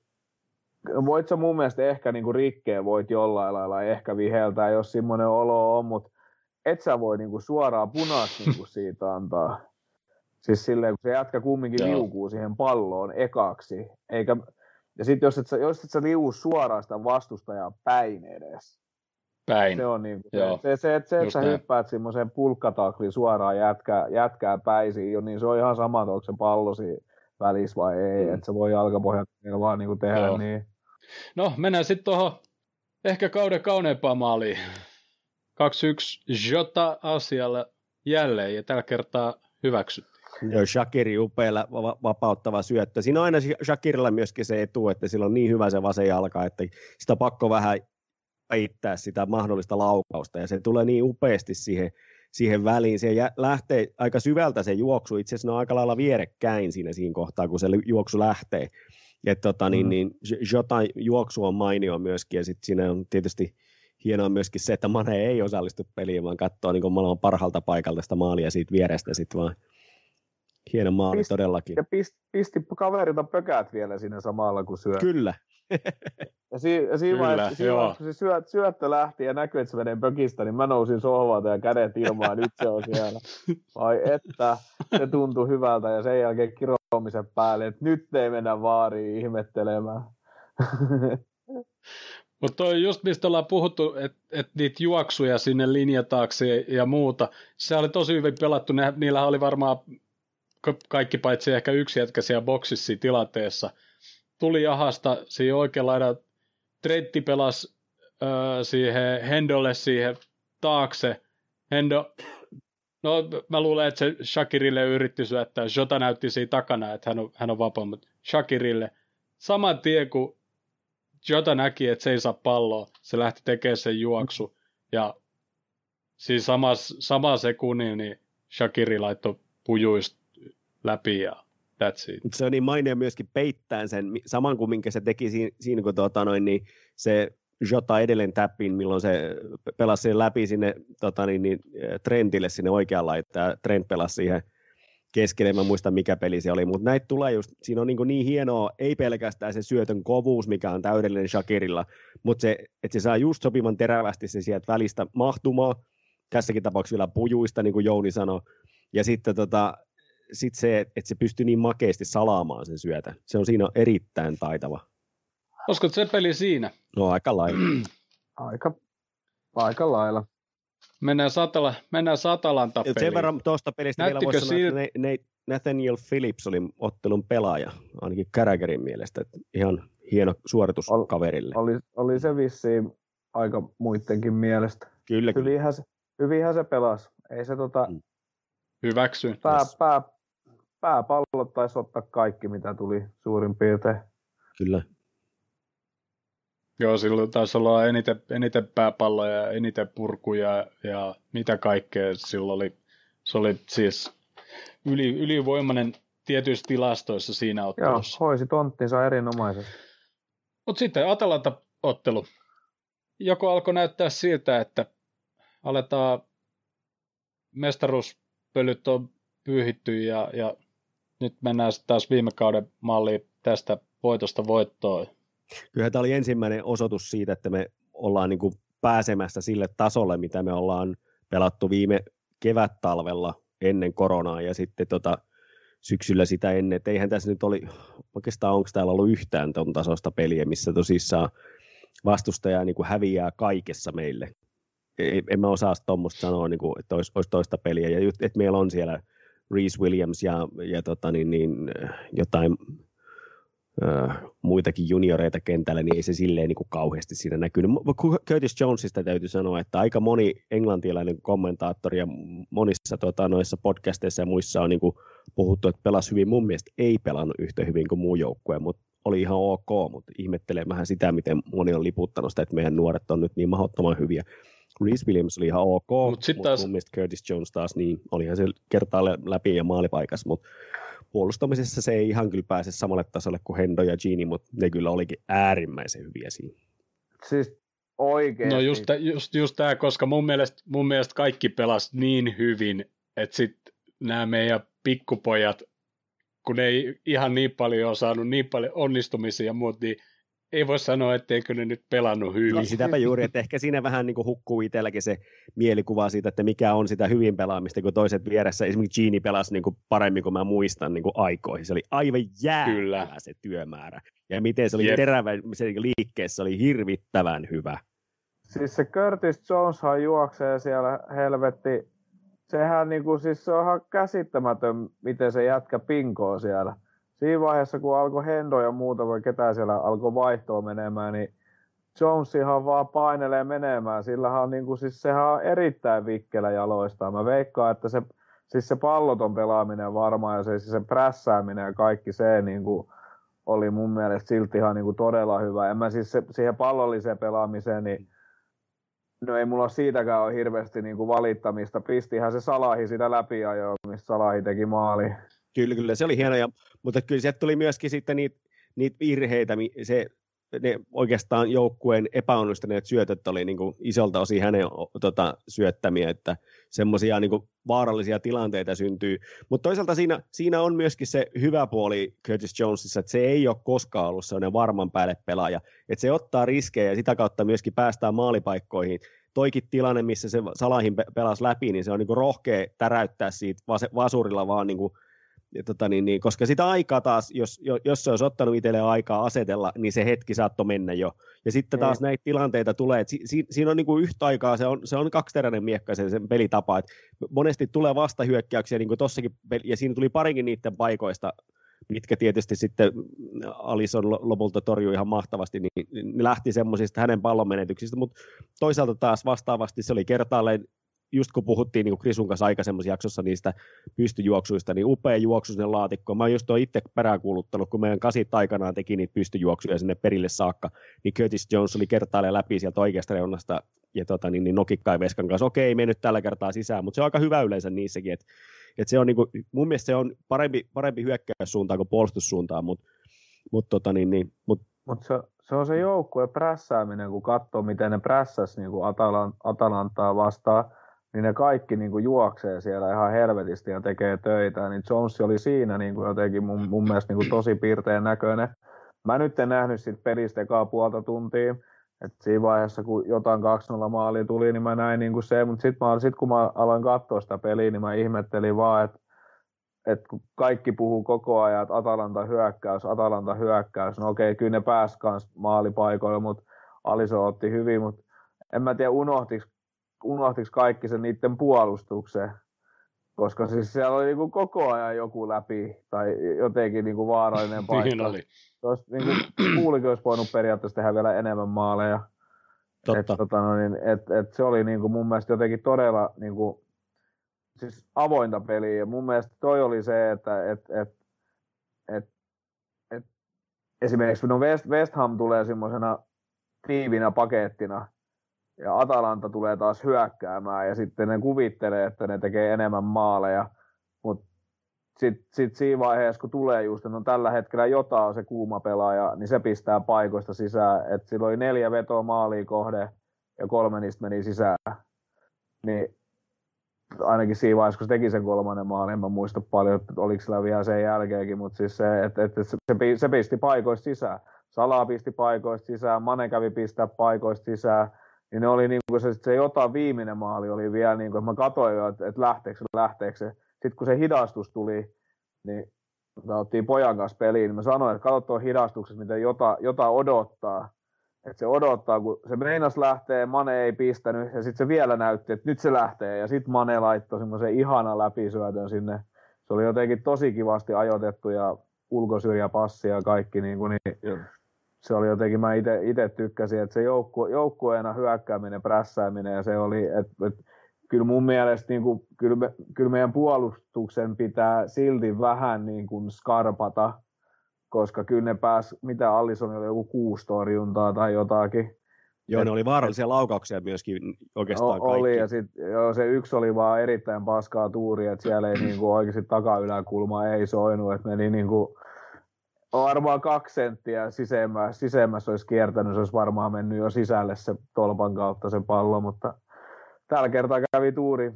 voit sä mun mielestä ehkä niinku rikkeen voit jollain lailla ehkä viheltää, jos semmoinen olo on, mutta et sä voi niinku suoraan punaista [laughs] niinku siitä antaa. Siis silleen, kun se jätkä kumminkin Joo. liukuu siihen palloon ekaksi. Eikä, ja sitten jos et sä, jos et sä liuu suoraan sitä vastustajaa päin edes. Päin. Se on niin Joo. se, se, että, se, että sä hyppäät semmoiseen pulkkataklin suoraan jätkää, jätkää päisiin, niin se on ihan sama, onko se pallo siinä välissä vai ei. Mm. Että se voi jalkapohjat vaan niin tehdä Joo. niin. No, mennään sitten tuohon ehkä kauden kauneimpaan maaliin. 2-1 Jota asialle jälleen ja tällä kertaa hyväksyttiin. Joo, Shakiri upealla vapauttava syöttö. Siinä on aina Shakirilla myöskin se etu, että sillä on niin hyvä se vasen jalka, että sitä on pakko vähän peittää sitä mahdollista laukausta, ja se tulee niin upeasti siihen, siihen väliin. Se lähtee aika syvältä se juoksu, itse asiassa ne on aika lailla vierekkäin siinä siinä kohtaa, kun se juoksu lähtee. Ja tota, niin, mm. niin, Jotain juoksu on mainio myöskin, ja sitten siinä on tietysti hienoa myöskin se, että Mane ei osallistu peliin, vaan katsoo niin maailman parhaalta paikalta sitä maalia siitä vierestä sitten vaan. Hieno maali pisti, todellakin. Ja pisti, pisti kaverilta pökät vielä siinä samalla, kun syö. Kyllä. ja, si, ja siinä vaiheessa, siinä vaiheessa, kun se syöt, syöttö lähti ja näkyy, että se menee pökistä, niin mä nousin sohvalta ja kädet ilmaan, nyt se on siellä. Vai että, se tuntui hyvältä ja sen jälkeen kiromisen päälle, että nyt ei mennä vaariin ihmettelemään. Mutta toi just mistä ollaan puhuttu, että et niitä juoksuja sinne linjataakse ja muuta, se oli tosi hyvin pelattu. Ne, niillä oli varmaan kaikki paitsi ehkä yksi jätkä siellä boksissa tilanteessa. Tuli ahasta siihen oikealla laidan, Tretti pelasi äh, siihen Hendolle siihen taakse. Hendo, no mä luulen, että se Shakirille yritti syöttää. Jota näytti siinä takana, että hän on, hän on vapaa, mutta Shakirille saman tien kun Jota näki, että se ei saa palloa, se lähti tekemään sen juoksu. Ja siis samassa sama sekunnin niin Shakiri laittoi pujuista läpi ja that's it. Se on niin mainio myöskin peittää sen, saman kuin minkä se teki siinä, siinä kun tuota noin, niin se Jota edelleen täppin, milloin se pelasi sen läpi sinne tota niin, niin, Trentille sinne oikealla, että Trent pelasi siihen keskelle, mä muista mikä peli se oli, mutta näitä tulee just, siinä on niin, niin hienoa, ei pelkästään se syötön kovuus, mikä on täydellinen Shakirilla, mutta se, että se saa just sopivan terävästi se sieltä välistä mahtumaan, tässäkin tapauksessa vielä pujuista, niin kuin Jouni sanoi, ja sitten tota, sit se, että se pystyy niin makeasti salaamaan sen syötä. Se on siinä erittäin taitava. Olisiko se peli siinä? No aika lailla. [clears throat] aika, aika lailla. Mennään, satala, mennään Satalanta peliin. Sen verran tuosta pelistä Näyttikö vielä voisi sanoa, että Nathaniel Phillips oli ottelun pelaaja, ainakin Kärägerin mielestä. Että ihan hieno suoritus Ol, kaverille. Oli, oli se vissiin aika muidenkin mielestä. Kyllä. Hyvinhän se, hyvinhän se pelasi. Ei se tota, mm. Hyväksyn. Pää, pää, pääpallot taisi ottaa kaikki, mitä tuli suurin piirtein. Kyllä. Joo, silloin taisi olla eniten, eniten pääpalloja ja eniten purkuja ja mitä kaikkea silloin oli. Se oli siis yli, ylivoimainen tietyissä tilastoissa siinä ottelussa. Joo, hoisi tonttinsa erinomaisesti. Mutta sitten Atalanta-ottelu. Joko alkoi näyttää siltä, että aletaan mestaruuspölyt on pyyhitty ja, ja nyt mennään taas viime kauden malliin tästä voitosta voittoon. Kyllä tämä oli ensimmäinen osoitus siitä, että me ollaan niin kuin pääsemässä sille tasolle, mitä me ollaan pelattu viime kevät-talvella ennen koronaa ja sitten tota, syksyllä sitä ennen. Et eihän tässä nyt oli, oikeastaan onko täällä ollut yhtään tuon tasosta peliä, missä tosissaan vastustaja niin kuin häviää kaikessa meille. En mä osaa tuommoista sanoa, niin kuin, että olisi, olisi toista peliä. Ja just, että meillä on siellä Reese Williams ja, ja tota, niin, niin, jotain muitakin junioreita kentällä, niin ei se silleen niin kuin kauheasti siinä näkynyt. Curtis Jonesista täytyy sanoa, että aika moni englantilainen kommentaattori ja monissa tota, noissa podcasteissa ja muissa on niin kuin puhuttu, että pelasi hyvin. Mun mielestä ei pelannut yhtä hyvin kuin muu joukkue, mutta oli ihan ok, mutta ihmettelen vähän sitä, miten moni on liputtanut sitä, että meidän nuoret on nyt niin mahdottoman hyviä. Reese Williams oli ihan ok, Mut mutta sit mut taas- mun mielestä Curtis Jones taas, niin olihan se kertaalle läpi ja maalipaikas, mutta puolustamisessa se ei ihan kyllä pääse samalle tasolle kuin Hendo ja Gini, mutta ne kyllä olikin äärimmäisen hyviä siinä. Siis oikeesti. No just, just, just tämä, koska mun mielestä, mun mielestä kaikki pelas niin hyvin, että sitten nämä meidän pikkupojat, kun ne ei ihan niin paljon ole saanut niin paljon onnistumisia ja muut, niin ei voi sanoa, etteikö ne nyt pelannut hyvin. Niin sitäpä juuri, että ehkä siinä vähän niin kuin hukkuu itselläkin se mielikuva siitä, että mikä on sitä hyvin pelaamista, kun toiset vieressä, esimerkiksi Gini pelasi niin kuin paremmin kuin mä muistan niin kuin aikoihin. Se oli aivan jäävä Kyllä. se työmäärä. Ja miten se oli Jep. terävä, se liikkeessä oli hirvittävän hyvä. Siis se Curtis Joneshan juoksee siellä helvetti. Sehän niinku, siis se on ihan käsittämätön, miten se jätkä pinkoo siellä. Siinä vaiheessa, kun alkoi Hendo ja muuta, vai ketä siellä alkoi vaihtoa menemään, niin Jones ihan vaan painelee menemään. Sillähän on niinku, siis sehän on erittäin vikkelä jaloistaan. Mä veikkaan, että se, siis se palloton pelaaminen varmaan ja se, se prässääminen ja kaikki se niinku, oli mun mielestä silti ihan niinku todella hyvä. En mä siis se, siihen pallolliseen pelaamiseen, niin no ei mulla siitäkään ole hirveästi niinku valittamista. Pistihän se Salahi sitä läpi ajoa, mistä Salahi teki maali. Kyllä, kyllä, se oli hieno, ja, mutta kyllä sieltä tuli myöskin sitten niitä, niitä virheitä, se, ne oikeastaan joukkueen epäonnistuneet syötöt oli niin kuin isolta osin hänen tota, syöttämiä, että semmoisia niin vaarallisia tilanteita syntyy. Mutta toisaalta siinä, siinä on myöskin se hyvä puoli Curtis Jonesissa, että se ei ole koskaan ollut sellainen varman päälle pelaaja, että se ottaa riskejä ja sitä kautta myöskin päästään maalipaikkoihin. Toikin tilanne, missä se Salahin pe- pelasi läpi, niin se on niin kuin rohkea täräyttää siitä vas- vasurilla vaan niin kuin tota niin, niin, koska sitä aikaa taas, jos, jo- jos se olisi ottanut itselleen aikaa asetella, niin se hetki saattoi mennä jo. Ja sitten taas Niin. näitä tilanteita tulee, että si, si, siinä on niin kuin yhtä aikaa, se on, se on kaksiteräinen miekka se, sen pelitapa, että monesti tulee vastahyökkäyksiä, niin kuin tossakin, ja siinä tuli parinkin niiden paikoista, mitkä tietysti sitten Alison lo- lopulta torjui ihan mahtavasti, niin ne lähti semmoisista hänen pallonmenetyksistä, mutta toisaalta taas vastaavasti se oli kertaalleen just kun puhuttiin niin kuin Krisun kanssa aikaisemmassa jaksossa niistä pystyjuoksuista, niin upea juoksu sinne laatikkoon. Mä oon just itse peräänkuuluttanut, kun meidän kasit aikanaan teki niitä pystyjuoksuja sinne perille saakka, niin Curtis Jones oli kertaalleen läpi sieltä oikeasta reunasta ja tota, niin, niin nokikkai Veskan kanssa. Okei, ei mennyt tällä kertaa sisään, mutta se on aika hyvä yleensä niissäkin. että et se on niin kuin, mun mielestä se on parempi, parempi hyökkäyssuuntaan kuin puolustussuuntaan, mutta mut, tota, niin, niin, mut, Mutta se, se, on se joukkue prässääminen, kun katsoo, miten ne prässäs niin Atalan, Atalantaa vastaan, niin ne kaikki niin kuin juoksee siellä ihan helvetisti ja tekee töitä. Niin Jones oli siinä niin kuin jotenkin mun, mun mielestä niin kuin tosi piirteen näköinen. Mä nyt en nähnyt siitä pelistä ekaa puolta tuntia. Et siinä vaiheessa, kun jotain 2-0 maali tuli, niin mä näin niin kuin se, mutta sitten sit kun mä aloin katsoa sitä peliä, niin mä ihmettelin vaan, että että kun kaikki puhuu koko ajan, että Atalanta hyökkäys, Atalanta hyökkäys, no okei, kyllä ne pääsi kans maalipaikoille, mutta Aliso otti hyvin, mutta en mä tiedä unohtiks, unohtiks kaikki sen niiden puolustukseen, koska siis siellä oli niinku koko ajan joku läpi tai jotenkin niinku vaarallinen [laughs] paikka. Niin oli. Tuossa niinku, Puulikin olisi voinut periaatteessa tehdä vielä enemmän maaleja. totta. Et, tota, no niin, et, et se oli niinku mun mielestä jotenkin todella niinku, siis avointa peliä. Ja mun mielestä toi oli se, että et, et, et, et, esimerkiksi no West, West Ham tulee semmoisena tiivinä pakettina ja Atalanta tulee taas hyökkäämään ja sitten ne kuvittelee, että ne tekee enemmän maaleja, mutta sitten sit siinä vaiheessa, kun tulee just, että no tällä hetkellä Jota on se kuuma pelaaja, niin se pistää paikoista sisään, että sillä oli neljä vetoa maaliin kohde ja kolme niistä meni sisään. Niin ainakin siinä vaiheessa, kun se teki sen kolmannen maalin, en mä muista paljon, että oliko sillä vielä sen jälkeenkin, mutta siis se, että, että se, se pisti paikoista sisään. Sala pisti paikoista sisään, Mane kävi pistää paikoista sisään, niin ne oli niin kuin se, se jotain viimeinen maali oli vielä niin kuin, että mä katsoin jo, että, että lähteekö se, lähteekö se. Sitten kun se hidastus tuli, niin me ottiin pojan kanssa peliin, niin mä sanoin, että katso hidastuksessa, miten jota, jota odottaa. Että se odottaa, kun se meinas lähtee, Mane ei pistänyt, ja sitten se vielä näytti, että nyt se lähtee, ja sitten Mane laittoi semmoisen ihana läpisyötön sinne. Se oli jotenkin tosi kivasti ajoitettu, ja ulkosyrjäpassi ja kaikki, niin, kuin, niin se oli jotenkin, mä itse tykkäsin, että se joukku, joukkueena hyökkääminen, prässääminen, ja se oli, että, että kyllä mun mielestä niin kuin, kyllä, me, kyllä meidän puolustuksen pitää silti vähän niin kuin skarpata, koska kyllä ne pääs, mitä Allison oli joku kuusi torjuntaa tai jotakin, Joo, ne oli vaarallisia laukauksia myöskin oikeastaan o, oli, kaikki. ja sit, joo, se yksi oli vaan erittäin paskaa tuuri, että siellä ei niinku oikeasti takayläkulma ei soinut, että meni niinku, varmaan kaksi senttiä sisemmässä, sisemmässä olisi kiertänyt, se olisi varmaan mennyt jo sisälle se tolpan kautta se pallo, mutta tällä kertaa kävi tuuri.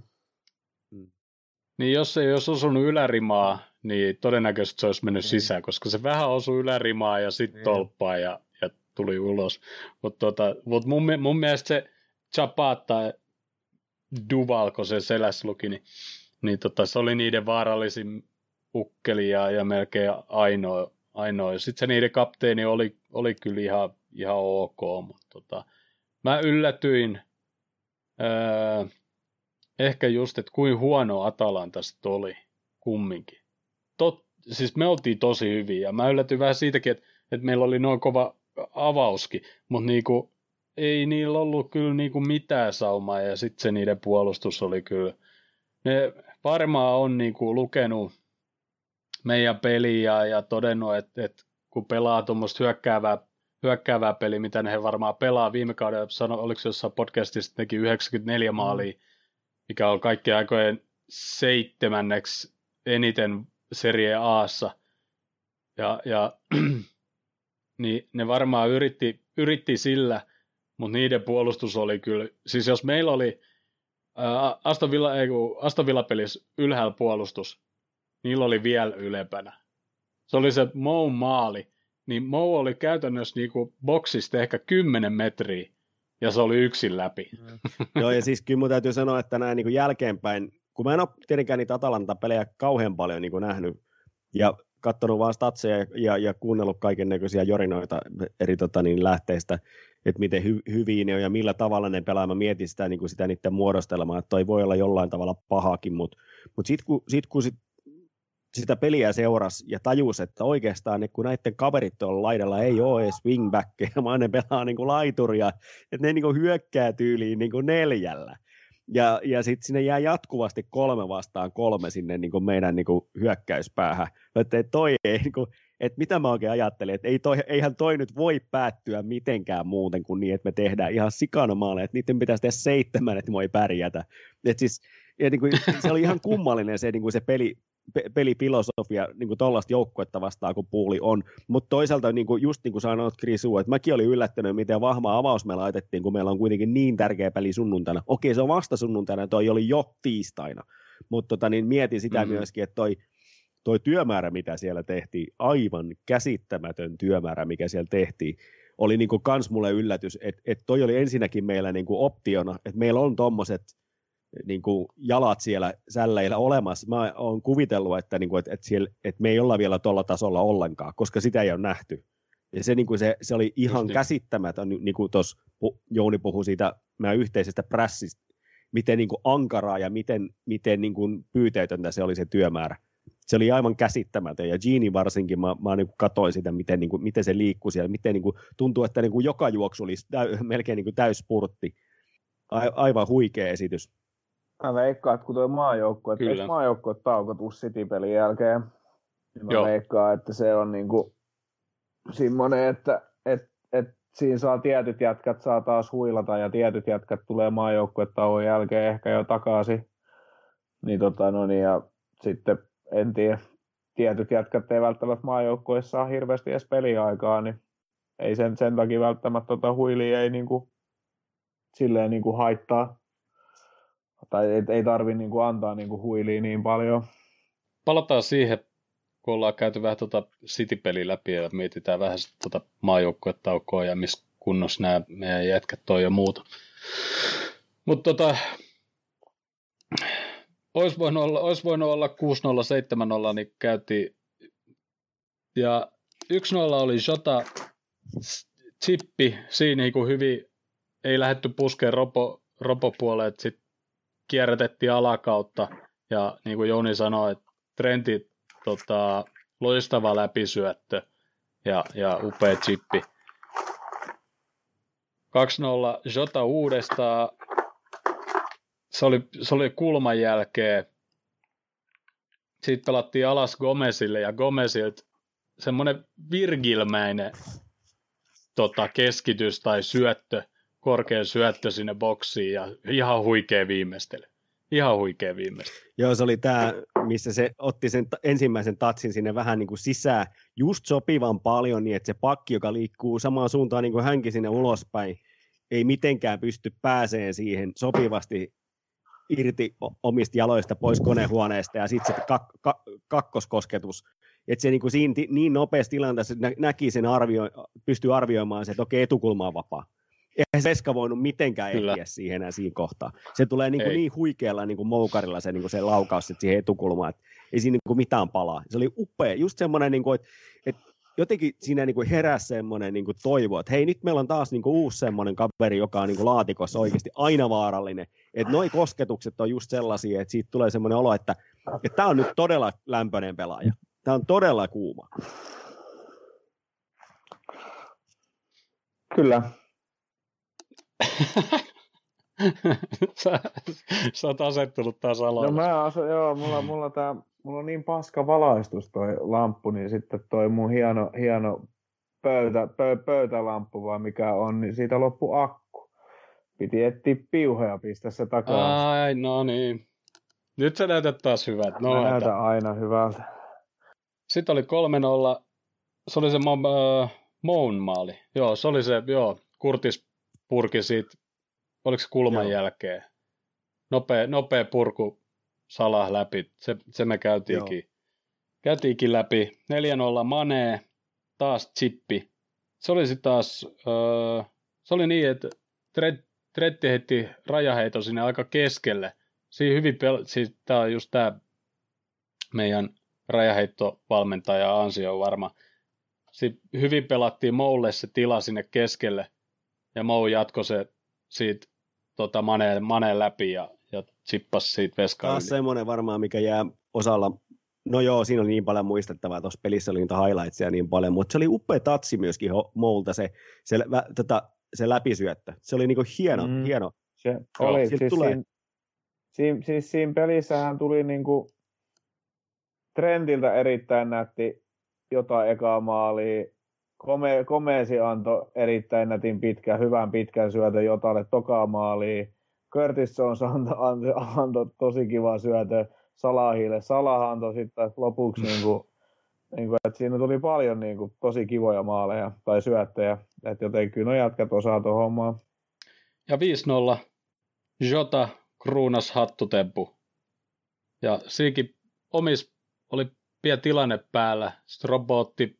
Niin jos ei olisi osunut ylärimaa, niin todennäköisesti se olisi mennyt Niin. sisään, koska se vähän osui ylärimaa ja sitten Niin. tolppaa ja, ja tuli ulos. Mutta tota, mut mun, mun mielestä se Chapata Duval, kun se seläs luki, niin, niin tota, se oli niiden vaarallisin ukkeli ja, ja melkein ainoa. Ainoa. Sitten se niiden kapteeni oli, oli kyllä ihan, ihan ok, mutta tota, mä yllätyin öö, ehkä just, että kuin huono Atalanta sit oli kumminkin. Tot, siis me oltiin tosi hyviä mä yllätyin vähän siitäkin, että, että meillä oli noin kova avauskin, mutta niinku, ei niillä ollut kyllä niinku mitään saumaa ja sitten se niiden puolustus oli kyllä. Ne varmaan on niinku lukenut meidän peliä ja todennut, että, että kun pelaa tuommoista hyökkäävää, hyökkäävää peliä, mitä ne he varmaan pelaa viime kaudella, sano, oliko se jossain podcastissa teki 94 maalia, mikä on kaikkien aikojen seitsemänneksi eniten Serie Aassa. Ja, ja [clears throat] niin ne varmaan yritti, yritti sillä, mutta niiden puolustus oli kyllä, siis jos meillä oli ää, Aston, Villa, ei, Aston Villa pelissä ylhäällä puolustus, niillä oli vielä ylempänä. Se oli se Mou maali, niin Mou oli käytännössä niinku boksista ehkä 10 metriä, ja se oli yksin läpi. Joo, ja siis kyllä mun täytyy sanoa, että näin niin jälkeenpäin, kun mä en ole tietenkään niitä Atalanta-pelejä kauhean paljon niin nähnyt, ja katsonut vaan statseja ja, ja, kuunnellut kaiken näköisiä jorinoita eri tota, niin, lähteistä, että miten hy, hyviä ne on ja millä tavalla ne pelaa. Mä mietin sitä, niin kuin sitä niiden muodostelmaa, että toi voi olla jollain tavalla pahakin, mutta mut sitten kun, sit, kun sit, sitä peliä seurasi ja tajus, että oikeastaan niin kun näiden kaverit tuolla laidalla ei ole edes wingbackkejä, [laughs] vaan ne pelaa niin kuin laituria, että ne niin kuin hyökkää tyyliin niin kuin neljällä. Ja, ja sitten sinne jää jatkuvasti kolme vastaan kolme sinne niin kuin meidän niin kuin hyökkäyspäähän. Että toi ei, niin kuin, että mitä mä oikein ajattelin, että ei toi, eihän toi nyt voi päättyä mitenkään muuten kuin niin, että me tehdään ihan sikana maaleja, että niiden pitäisi tehdä seitsemän, että voi pärjätä. Et siis, ja niin kuin, se oli ihan kummallinen se, niin kuin se peli, pe, pelifilosofia niin tuollaista joukkuetta vastaan, kun puuli on. Mutta toisaalta, niin kuin, just niin kuin sanoit Krisu, että mäkin olin yllättynyt, miten vahva avaus me laitettiin, kun meillä on kuitenkin niin tärkeä peli sunnuntaina. Okei, se on vasta sunnuntaina, toi oli jo tiistaina. Mutta tota, niin mietin sitä mm-hmm. myöskin, että toi, toi työmäärä, mitä siellä tehtiin, aivan käsittämätön työmäärä, mikä siellä tehtiin, oli niin kuin kans mulle yllätys, että, että toi oli ensinnäkin meillä niin kuin optiona, että meillä on tommoset niin kuin jalat siellä sälleillä olemassa. Mä oon kuvitellut, että, niin kuin, että, että, siellä, että me ei olla vielä tuolla tasolla ollenkaan, koska sitä ei ole nähty. Ja se, niin kuin se, se oli ihan niin. käsittämätön, niin kuin tuossa Jouni puhui siitä meidän yhteisestä prässistä, miten niin kuin ankaraa ja miten, miten niin kuin pyyteetöntä se oli se työmäärä. Se oli aivan käsittämätön, ja Gini varsinkin, mä, mä niin kuin katsoin sitä, miten, niin kuin, miten se liikkui siellä, miten niin kuin, tuntuu, että niin kuin joka juoksu oli täy, melkein niin kuin täyspurtti. A, aivan huikea esitys. Mä veikkaan, että kun tuo maajoukkue, että eikö maajoukkue taukotu City-pelin jälkeen, niin mä Joo. veikkaan, että se on niinku semmoinen, että et, et siinä saa tietyt jätkät saa taas huilata ja tietyt jätkät tulee maajoukkuetauon jälkeen ehkä jo takaisin. Niin tota, no niin, ja sitten en tiedä, tietyt jätkät ei välttämättä maajoukkueessa saa hirveästi edes peliaikaa, niin ei sen, sen takia välttämättä tota huilia ei niinku, silleen niinku haittaa tai ei, ei tarvi niin kuin antaa niin kuin huiliin niin paljon. Palataan siihen, kun ollaan käyty vähän tuota City-peliä läpi ja mietitään vähän tuota maajoukkuetaukoa ja missä kunnossa nämä meidän jätkät toi ja muuta. Mutta tota, olisi voinut olla, olisi voinut olla 6-0, 7-0, niin käytiin. Ja 1-0 oli Jota chippi, siinä niin hyvin, ei lähdetty puskeen ropo, ropopuoleen, että sitten kierrätettiin alakautta ja niin kuin Jouni sanoi, että Trentin tota, loistava läpisyöttö ja, ja upea chippi. 2-0 Jota uudestaan. Se oli, se oli kulman jälkeen. Sitten pelattiin alas Gomezille ja Gomezilta semmoinen virgilmäinen tota, keskitys tai syöttö korkea syöttö sinne boksiin ja ihan huikea viimeistely. Ihan huikea viimeistely. Joo, se oli tämä, missä se otti sen ensimmäisen tatsin sinne vähän niin kuin sisään, just sopivan paljon niin, että se pakki, joka liikkuu samaan suuntaan niin kuin hänkin sinne ulospäin, ei mitenkään pysty pääseen siihen sopivasti irti omista jaloista pois konehuoneesta ja sitten se kak- kak- kakkoskosketus, että se niin, kuin siinä niin nopeassa tilanteessa nä- näki sen arvio, pystyy arvioimaan se, että okei, etukulma on vapaa. Eihän se Eska voinut mitenkään Kyllä. ehtiä siihen enää siinä kohtaa. Se tulee niin, kuin niin huikealla niin kuin moukarilla se, niin kuin se laukaus että siihen etukulmaan, että ei siinä niin kuin mitään palaa. Se oli upea, just semmoinen, niin kuin, että, että jotenkin siinä niin kuin heräsi semmoinen niin kuin toivo, että hei nyt meillä on taas niin kuin uusi semmoinen kaveri, joka on niin kuin laatikossa oikeasti aina vaarallinen. Että noi kosketukset on just sellaisia, että siitä tulee semmoinen olo, että tämä on nyt todella lämpöinen pelaaja. Tämä on todella kuuma. Kyllä. Sä, sä oot asettunut taas aloille. No mä asu, joo, mulla, mulla, tää, mulla on niin paska valaistus toi lamppu, niin sitten toi mun hieno, hieno pöytä, pö, pöytälamppu vai mikä on, niin siitä loppu akku. Piti etsiä piuhoja pistää se takaa. Ai, no niin. Nyt sä näytät taas hyvältä. No, mä näytän aina hyvältä. Sitten oli 3-0. Se oli se äh, Moun maali. Joo, se oli se, joo, Kurtis purki siitä, oliko se kulman joo. jälkeen. Nopea, nopea purku Salah läpi, se, se me käytiinkin, käytiinkin läpi. 4-0 Manee, taas chippi. Se oli sitten taas, öö, se oli niin, että Tretti heitti rajaheito sinne aika keskelle. Siinä hyvin pel- siis tämä on just tämä meidän rajaheittovalmentaja ansio varma. Sitten hyvin pelattiin Moulle se tila sinne keskelle, ja Mou jatkoi se siitä tota, maneen, maneen läpi ja, ja chippasi siitä veskaan Taas semmoinen varmaan, mikä jää osalla No joo, siinä oli niin paljon muistettavaa, tuossa pelissä oli niitä highlightsia niin paljon, mutta se oli upea tatsi myöskin Moulta se, se, vä, tota, se läpisyöttö. Se oli niinku hieno, mm. hieno. Se oli, siis, tulee... siinä, siinä, siis siinä pelissähän tuli niinku trendiltä erittäin nätti jotain ekaa maalia. Kome, Komeesi antoi erittäin nätin pitkän, hyvän pitkän syötön Jotalle tokaa maaliin. Curtis Jones antoi, antoi, antoi tosi kiva syötö Salahille. Salah antoi sitten lopuksi, niin kuin, niin kuin, että siinä tuli paljon niin kuin, tosi kivoja maaleja tai syöttejä. Että jotenkin no jatkat osaa tuon hommaa. Ja 5-0 Jota kruunas hattutemppu. Ja siinkin omis oli pieni tilanne päällä. Sitten robotti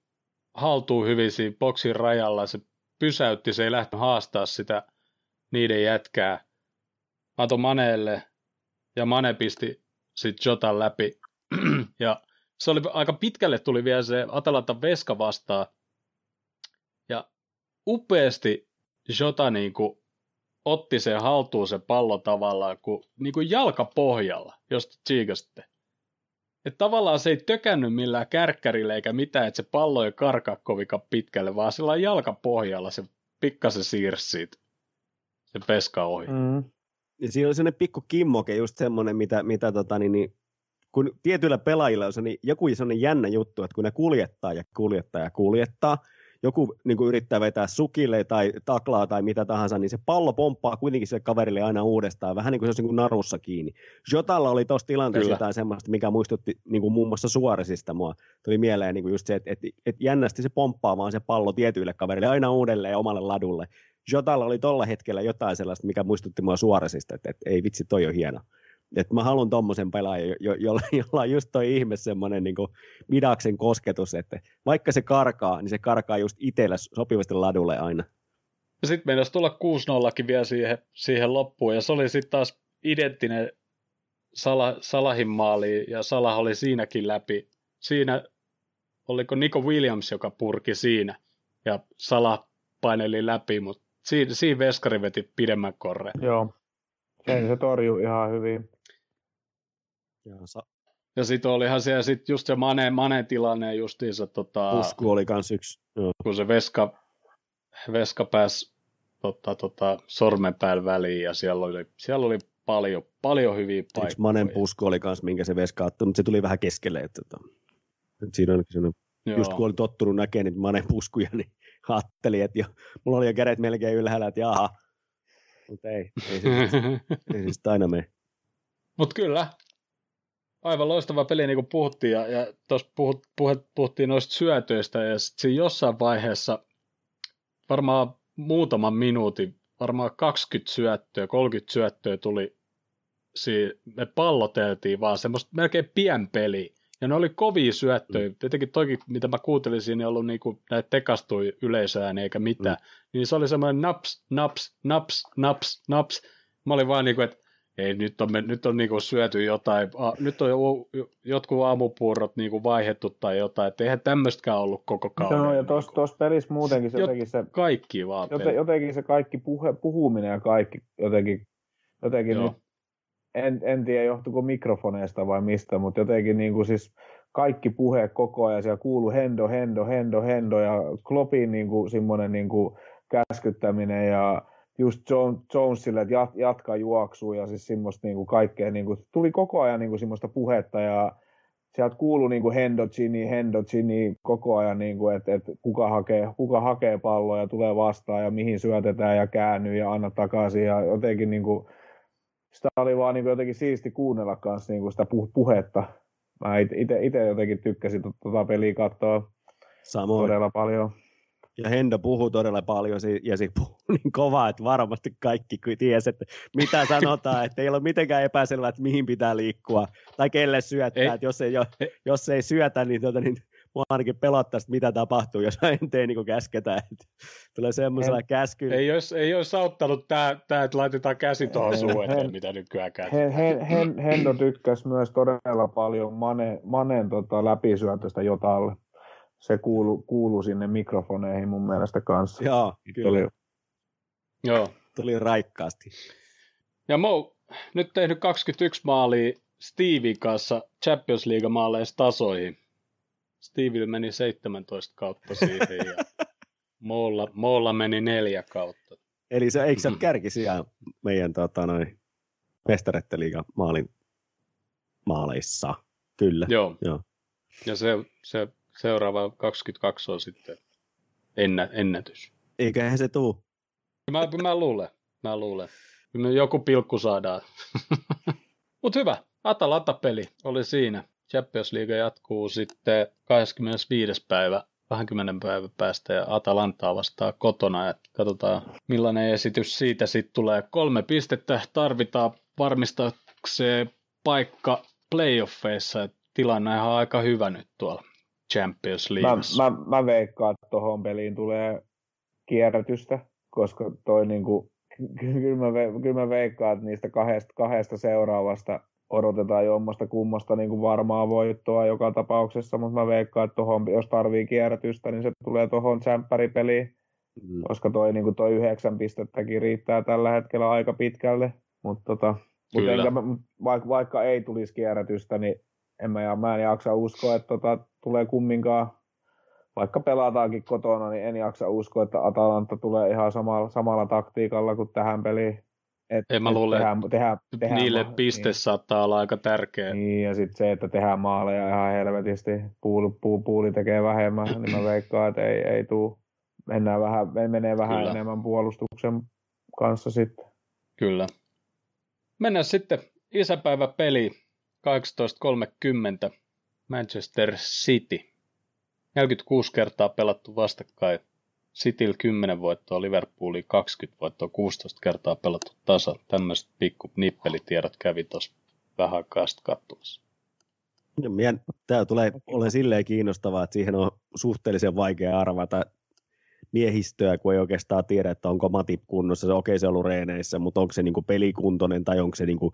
haltuu hyvin siinä boksin rajalla. Se pysäytti, se ei lähtenyt haastaa sitä niiden jätkää. Mato Maneelle ja Mane pisti sitten Jotan läpi. [clears throat] ja se oli aika pitkälle tuli vielä se Atalanta Veska vastaan. Ja upeasti Jota niin kuin otti sen haltuun se pallo tavallaan kuin, niin kuin jalkapohjalla, jos tsiikasitte. Että tavallaan se ei tökännyt millään kärkkärille eikä mitään, että se pallo ei karkaa kovinkaan pitkälle, vaan sillä jalkapohjalla se pikkasen siirsi siitä se peska ohi. Mm. Ja siinä oli sellainen pikku kimmoke, just semmoinen, mitä, mitä tota, niin, niin, kun tietyillä pelaajilla on se, niin joku sellainen jännä juttu, että kun ne kuljettaa ja kuljettaa ja kuljettaa, joku niin kuin yrittää vetää sukille tai taklaa tai mitä tahansa, niin se pallo pomppaa kuitenkin sille kaverille aina uudestaan, vähän niin kuin se olisi niin kuin narussa kiinni. Jotalla oli tuossa tilanteessa Kyllä. jotain semmoista, mikä muistutti niin kuin muun muassa Suoresista mua. Tuli mieleen niin kuin just se, että, että, että jännästi se pomppaa vaan se pallo tietyille kaverille aina uudelleen ja omalle ladulle. Jotalla oli tuolla hetkellä jotain sellaista, mikä muistutti mua Suoresista, että, että ei vitsi, toi on hieno. Et mä haluan tommosen pelaajan, jo, jo, jolla [laughs] on just toi ihme semmoinen niin midaksen kosketus, että vaikka se karkaa, niin se karkaa just itsellä sopivasti ladulle aina. Sitten meidän tulla 6-0 vielä siihen, siihen loppuun, ja se oli sitten taas identtinen Sala, Salahin maali, ja Salah oli siinäkin läpi. Siinä oliko Nico Williams, joka purki siinä, ja Salah paineli läpi, mutta siinä, siinä Veskari veti pidemmän korre. Joo, sen se torjui ihan hyvin. Ja, sa- ja sitten olihan siellä sit just se Mane, Mane tilanne justiinsa. Tota, Pusku oli kans yksi. Joo. Kun se Veska, Veska pääsi tota, tota, sormen päällä väliin ja siellä oli, siellä oli paljon, paljon hyviä paikkoja. Yksi Manen pusku oli kans, minkä se Veska otti, mutta se tuli vähän keskelle. Että, että, tota, että siinä on sellainen, just kun oli tottunut näkemään niitä Manen puskuja, niin [laughs] ajattelin, että jo, mulla oli jo kädet melkein ylhäällä, että jaha, Mutta ei, ei se, [laughs] ei se aina mene. Mutta kyllä, aivan loistava peli, niin kuin puhuttiin, ja, ja tuossa puhut, puhut, puhuttiin noista syötöistä, ja sitten jossain vaiheessa, varmaan muutaman minuutin, varmaan 20 syöttöä, 30 syöttöä tuli, si- me palloteltiin vaan semmoista melkein peli, ja ne oli kovia syöttöjä. Mm. Tietenkin toki, mitä mä kuuntelin siinä, ei ollut niinku, näitä tekastui yleisöään eikä mitään. Mm. Niin se oli semmoinen naps, naps, naps, naps, naps. Mä olin vaan niinku, että ei, nyt on, nyt on niinku syöty jotain, a, nyt on jo, jotkut aamupuurot niinku vaihettu tai jotain, että eihän tämmöistäkään ollut koko kauden. No, ja tuossa niinku. pelissä muutenkin se jotenkin se... Kaikki vaan joten, Jotenkin se kaikki puhe, puhuminen ja kaikki jotenkin, jotenkin nyt, en, en tiedä johtuuko mikrofoneista vai mistä, mutta jotenkin niin kuin siis kaikki puhe koko ajan, siellä kuuluu hendo, hendo, hendo, hendo ja Kloppin niin kuin semmoinen niin kuin käskyttäminen ja just Jonesille, että jat, jatka juoksua ja siis semmoista niin kuin kaikkea, niin kuin, tuli koko ajan niin kuin semmoista puhetta ja sieltä kuului niin kuin Hendo Gini, Hendo Gini koko ajan, niin kuin, että, että kuka, hakee, kuka hakee palloa ja tulee vastaan ja mihin syötetään ja käännyy ja anna takaisin ja jotenkin niin kuin, sitä oli vaan niin kuin jotenkin siisti kuunnella kanssa niin kuin sitä puhetta. Mä itse jotenkin tykkäsin tuota peliä katsoa Samoin. todella paljon. Ja Hendo puhuu todella paljon ja se puhuu [laughs] niin kovaa, että varmasti kaikki tiesi, että mitä [laughs] sanotaan, että ei ole mitenkään epäselvää, että mihin pitää liikkua tai kelle syöttää, ei. että jos ei, jos ei syötä, niin, tuota, niin mua ainakin pelottaisi, mitä tapahtuu, jos en tee niin kuin käsketään. Tulee semmoisella käsky. Ei olisi, ei olisi auttanut tämä, tämä, että laitetaan käsi tuohon suuhun, mitä nykyään käy. Hen, hen, hen, Hendo tykkäsi myös todella paljon Mane, Manen tota, läpisyötöstä Jotalle se kuulu, kuulu sinne mikrofoneihin mun mielestä kanssa. Joo, kyllä. Oli... Joo. Tuli raikkaasti. Ja Mo, nyt tehnyt 21 maalia Steven kanssa Champions League maaleissa tasoihin. Steville meni 17 kautta siihen ja [laughs] Moolla, Moolla meni neljä kautta. Eli se, eikö kärki siellä meidän tota, noin, mestaretteliigan maalin maaleissa? Kyllä. Joo. Joo. Ja se, se seuraava 22 on sitten ennä, ennätys. Eiköhän se tuu. Mä, mä luulen, mä luulen. Joku pilkku saadaan. [laughs] Mutta hyvä, Atalanta-peli oli siinä. Champions League jatkuu sitten 25. päivä 20 päivän päästä ja Atalantaa vastaa kotona. Et katsotaan millainen esitys siitä sitten tulee. Kolme pistettä tarvitaan varmistaakseen paikka playoffeissa. tilanne on aika hyvä nyt tuolla Champions League. Mä, mä, mä veikkaan, että tuohon peliin tulee kierrätystä, koska toi niinku, kyllä mä, kyllä mä veikkaan, että niistä kahdesta, kahdesta seuraavasta odotetaan jommasta kummasta niin kuin varmaa voittoa joka tapauksessa, mutta mä veikkaan, että tohon, jos tarvii kierrätystä, niin se tulee tuohon tsemppäripeliin, mm. koska toi, niin kuin toi yhdeksän pistettäkin riittää tällä hetkellä aika pitkälle, mutta tota, mut enkä, vaikka, vaikka ei tulisi kierrätystä, niin en mä, mä en jaksa uskoa, että tota, tulee kumminkaan, vaikka pelataankin kotona, niin en jaksa uskoa, että Atalanta tulee ihan samalla, samalla taktiikalla kuin tähän peliin. Et, en mä luule, tehdään, tehdään, tehdään niille ma- piste niin. saattaa olla aika tärkeä. Niin, ja sitten se, että tehdään maaleja ihan helvetisti, puuli, puuli, puuli tekee vähemmän, niin mä veikkaan, että ei, ei tuu. Mennään vähän, menee vähän Kyllä. enemmän puolustuksen kanssa sitten. Kyllä. Mennään sitten isäpäivä peli 18.30 Manchester City. 46 kertaa pelattu vastakkain. Cityl 10 voittoa, Liverpooli 20 voittoa, 16 kertaa pelattu tasa. Tämmöiset pikku nippelitiedot kävi tuossa vähän aikaa sitten katsomassa. Tämä tulee ole silleen kiinnostavaa, että siihen on suhteellisen vaikea arvata miehistöä, kun ei oikeastaan tiedä, että onko Matip kunnossa. Se, okei, okay, se on ollut reeneissä, mutta onko se niin kuin pelikuntoinen tai onko se niin kuin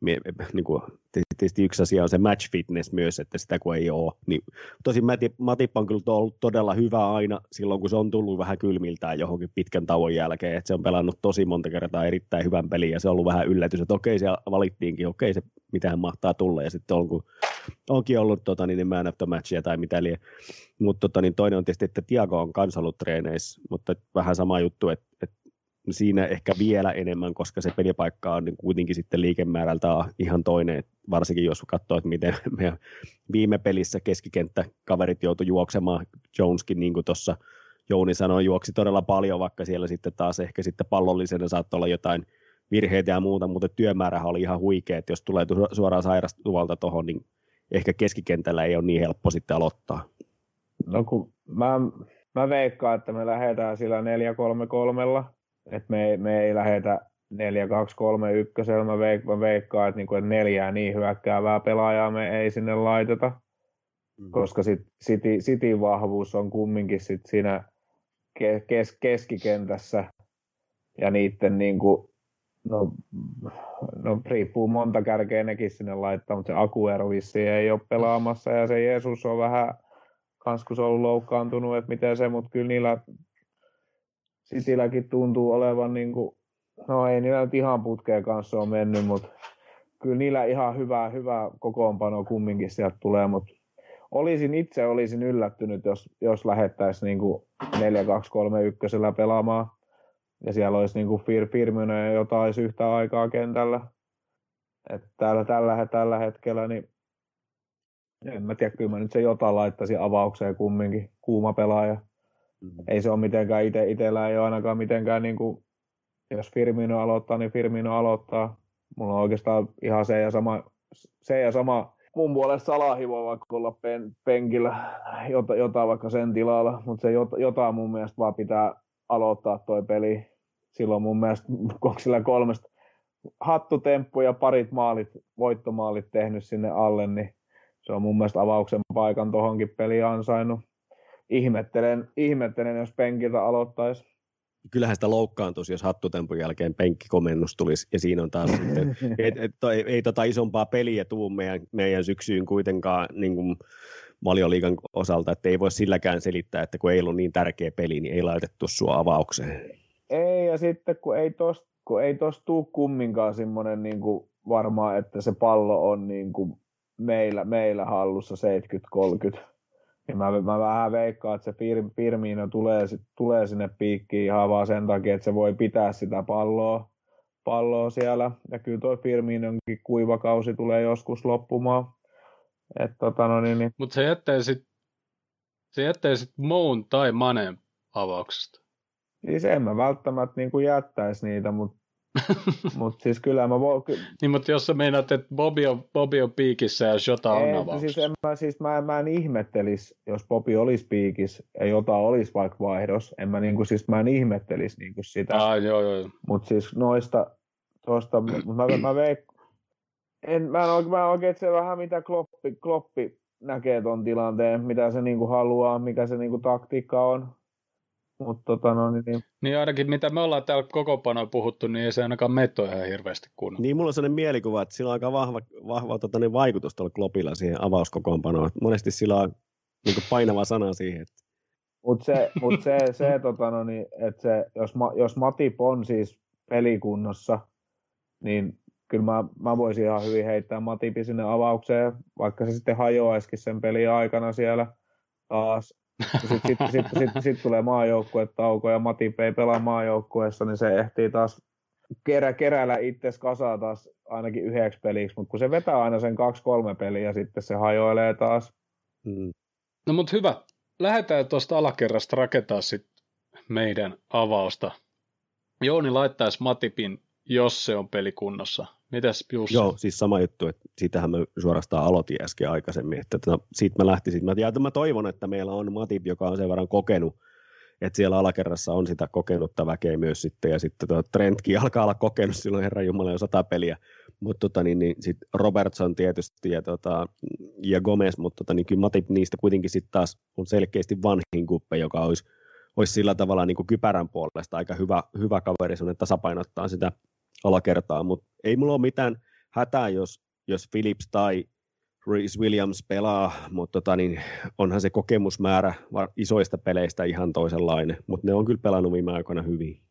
[laughs] niin kuin, tietysti yksi asia on se match fitness myös, että sitä kun ei ole. Niin, tosin Matip on kyllä ollut todella hyvä aina silloin, kun se on tullut vähän kylmiltään johonkin pitkän tauon jälkeen, että se on pelannut tosi monta kertaa erittäin hyvän pelin ja se on ollut vähän yllätys, että okei, siellä valittiinkin, okei, se mitähän mahtaa tulla ja sitten on, kun onkin ollut tota, niin, man of the matchia tai mitä liian. Mutta tota, niin toinen on tietysti, että Tiago on kanssa ollut treeneissä, mutta vähän sama juttu, että, että siinä ehkä vielä enemmän, koska se pelipaikka on niin kuitenkin sitten liikemäärältä ihan toinen, varsinkin jos katsoo, että miten [laughs] meidän viime pelissä keskikenttä kaverit joutu juoksemaan Joneskin niin tuossa Jouni sanoi, juoksi todella paljon, vaikka siellä sitten taas ehkä sitten pallollisena saattoi olla jotain virheitä ja muuta, mutta työmäärä oli ihan huikea, että jos tulee suoraan sairastuvalta tuohon, niin ehkä keskikentällä ei ole niin helppo sitten aloittaa. No kun mä, mä veikkaan, että me lähdetään sillä 4-3-3, että me, me ei lähdetä 4 2 3 1 mä, veik- mä veikkaan, että, niinku, että neljää niin hyökkäävää pelaajaa me ei sinne laiteta, mm. koska sit City, vahvuus on kumminkin sit siinä kes- keskikentässä. Ja niiden niinku, no, no riippuu monta kärkeä nekin sinne laittaa, mutta se Akuero ei ole pelaamassa. Ja se Jeesus on vähän kans kun se on ollut loukkaantunut, että miten se, mutta kyllä niillä Citylläkin tuntuu olevan niin kuin, no ei niillä nyt ihan putkeen kanssa on mennyt, mutta kyllä niillä ihan hyvää, hyvää kokoonpano kumminkin sieltä tulee, mutta olisin itse olisin yllättynyt, jos, jos lähettäisiin niin 4-2-3-1 pelaamaan ja siellä olisi niin Fir, Firmino ja jotain yhtä aikaa kentällä. Että täällä, tällä, tällä hetkellä niin en mä tiedä, kyllä mä nyt se jotain laittaisin avaukseen kumminkin, kuuma pelaaja. Mm-hmm. Ei se ole mitenkään itse, itsellä ei ole ainakaan mitenkään, niin kuin, jos Firmino aloittaa, niin Firmino aloittaa. Mulla on oikeastaan ihan se ja sama, se ja sama mun puolesta Salahi voi vaikka olla pen, penkillä, jota, jota vaikka sen tilalla, mutta se jota, jotain mun mielestä vaan pitää aloittaa toi peli. Silloin mun mielestä koksilla kolmesta hattutemppu ja parit maalit, voittomaalit tehnyt sinne alle, niin se on mun mielestä avauksen paikan tuohonkin peliin ansainnut. Ihmettelen, ihmettelen, jos penkiltä aloittaisi. Kyllähän sitä loukkaantuisi, jos hattutempun jälkeen penkkikomennus tulisi, ja siinä on taas sitten, [laughs] et, et, ei, ei tota isompaa peliä tuu meidän, meidän syksyyn kuitenkaan niin kuin valioliigan osalta, että ei voi silläkään selittää, että kun ei ollut niin tärkeä peli, niin ei laitettu sua avaukseen. Ei, ja sitten kun ei tosta kun ei tosta tuu kumminkaan semmoinen niin varmaan, että se pallo on niin kuin meillä, meillä hallussa 70-30. Ja mä, mä vähän veikkaan, että se Fir, Firmino tulee, tulee sinne piikkiin ihan vaan sen takia, että se voi pitää sitä palloa, palloa siellä. Ja kyllä tuo Firminonkin kuivakausi tulee joskus loppumaan. Et, tota, no, niin, niin. Mutta se jättää sitten se jättää sit Moon tai Manen avauksesta. Siis en mä välttämättä niin kuin jättäisi niitä, mutta [laughs] mutta siis kyllä mä voin... Ky- niin, mutta jos sä meinaat, että Bobby on, Bobby on piikissä ja Jota on avauksessa. Siis, en mä, siis mä, mä en ihmettelisi, jos Bobby olisi piikissä ja Jota olisi vaikka vaihdos. En mä, niinku, siis mä en ihmettelisi niinku sitä. Ah, joo, joo. Mutta siis noista, tosta, mä, mä, veik, en, mä, en oikein, mä en oikein se vähän mitä Kloppi, Kloppi näkee ton tilanteen, mitä se niinku haluaa, mikä se niinku taktiikka on. Mutta tota, no, niin, niin. niin ainakin mitä me ollaan täällä koko pano puhuttu, niin ei se ainakaan metto ihan hirveästi kunnolla. Niin mulla on sellainen mielikuva, että sillä on aika vahva, vahva tota, niin vaikutus tuolla Klopilla siihen avauskokoonpanoon. Monesti sillä on niin painava sana siihen. Että... Mutta se, mut se, se tota, no, niin, että se, jos, ma, jos Matip on siis pelikunnossa, niin kyllä mä, mä voisin ihan hyvin heittää Matipin sinne avaukseen, vaikka se sitten hajoaisikin sen pelin aikana siellä taas sitten sit, sit, sit, sit, tulee maajoukkuetauko ja Mati ei pelaa maajoukkueessa, niin se ehtii taas kerä, keräillä itse kasaa taas ainakin yhdeksi peliksi, mutta kun se vetää aina sen kaksi-kolme peliä ja sitten se hajoilee taas. Mm. No mutta hyvä. Lähdetään tuosta alakerrasta rakentaa sitten meidän avausta. Jouni laittaisi Matipin, jos se on pelikunnossa. Mitäs Jussi? Joo, siis sama juttu, että siitähän mä suorastaan aloitin äsken aikaisemmin, että tota, siitä mä lähtisin. Mä, ja mä toivon, että meillä on Matip, joka on sen verran kokenut, että siellä alakerrassa on sitä kokenutta väkeä myös sitten, ja sitten tuo Trentkin alkaa olla kokenut silloin Herran Jumala jo sata peliä, mutta tota, niin, niin sit Robertson tietysti ja, tota, ja Gomez, mutta tota, niin kyllä Matip niistä kuitenkin sitten taas on selkeästi vanhin kuppe, joka olisi, olisi sillä tavalla niin kuin kypärän puolesta aika hyvä, hyvä kaveri, tasapainottaa sitä alakertaa, mutta ei mulla ole mitään hätää, jos, jos Phillips tai Reese Williams pelaa, mutta tota, niin onhan se kokemusmäärä isoista peleistä ihan toisenlainen, mutta ne on kyllä pelannut viime aikoina hyvin.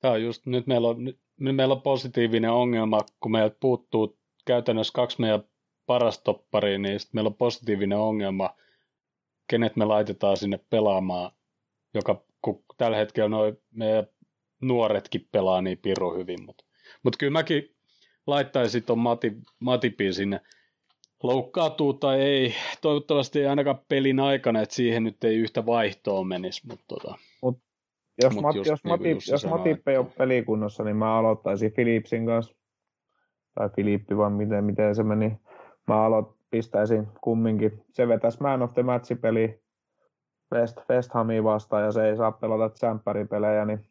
Tämä on just, nyt meillä on, nyt, meillä on positiivinen ongelma, kun meiltä puuttuu käytännössä kaksi meidän parastoppariin, niin sitten meillä on positiivinen ongelma, kenet me laitetaan sinne pelaamaan, joka kun tällä hetkellä noin meidän nuoretkin pelaa niin piru hyvin, mutta mut kyllä mäkin laittaisin tuon Mati, Matipin sinne. loukkaantuu tai ei. Toivottavasti ei ainakaan pelin aikana, että siihen nyt ei yhtä vaihtoa menisi. Mutta tota. Mut jos, Mut Mat, jos, niin Matip, jos Matip ei ole pelikunnossa, niin mä aloittaisin Philipsin kanssa. Tai Filippi, vaan miten, miten se meni. Mä aloit, pistäisin kumminkin. Se vetäisi man of the match peli West, West Hamia vastaan ja se ei saa pelata tsempäripelejä, niin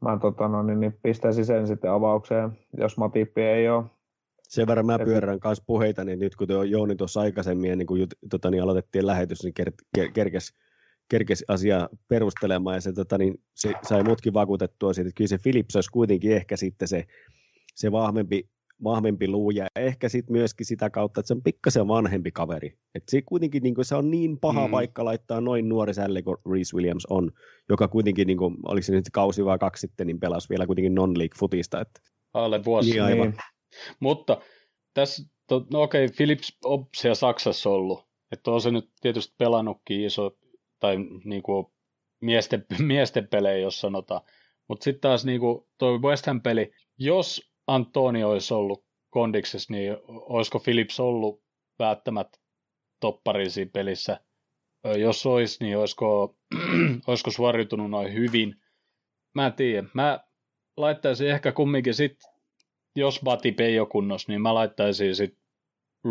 mä tota, no, niin, niin pistäisin sen sitten avaukseen, jos Matippi ei ole. Sen verran mä pyörän kanssa puheita, niin nyt kun Jouni tuossa aikaisemmin, niin kun tota, niin aloitettiin lähetys, niin ker, ker, kerkes, kerkes asiaa perustelemaan, ja se, tota, niin, se sai mutkin vakuutettua siitä, että kyllä se Philips olisi kuitenkin ehkä sitten se, se vahvempi vahvempi luu ja ehkä sitten myöskin sitä kautta, että se on pikkasen vanhempi kaveri. Et se kuitenkin niin se on niin paha mm. paikka laittaa noin nuori sälle kuin Reese Williams on, joka kuitenkin, niin kuin, oliko se nyt kausi vai kaksi sitten, niin pelasi vielä kuitenkin non-league futista. Että... Alle vuosi. Niin, aivan. Niin. Mutta tässä, to, no okei, okay, Philips on siellä Saksassa ollut, että on se nyt tietysti pelannutkin iso, tai niin kuin miesten, [laughs] miesten pelejä, jos sanotaan. Mutta sitten taas niin kuin tuo West Ham-peli, jos Antoni olisi ollut kondiksessa, niin olisiko Philips ollut välttämättä toppari siinä pelissä? Jos olisi, niin olisiko, [clears throat] olisiko suoriutunut noin hyvin? Mä en tiedä. Mä laittaisin ehkä kumminkin sit, jos Bati ei ole kunnossa, niin mä laittaisin sit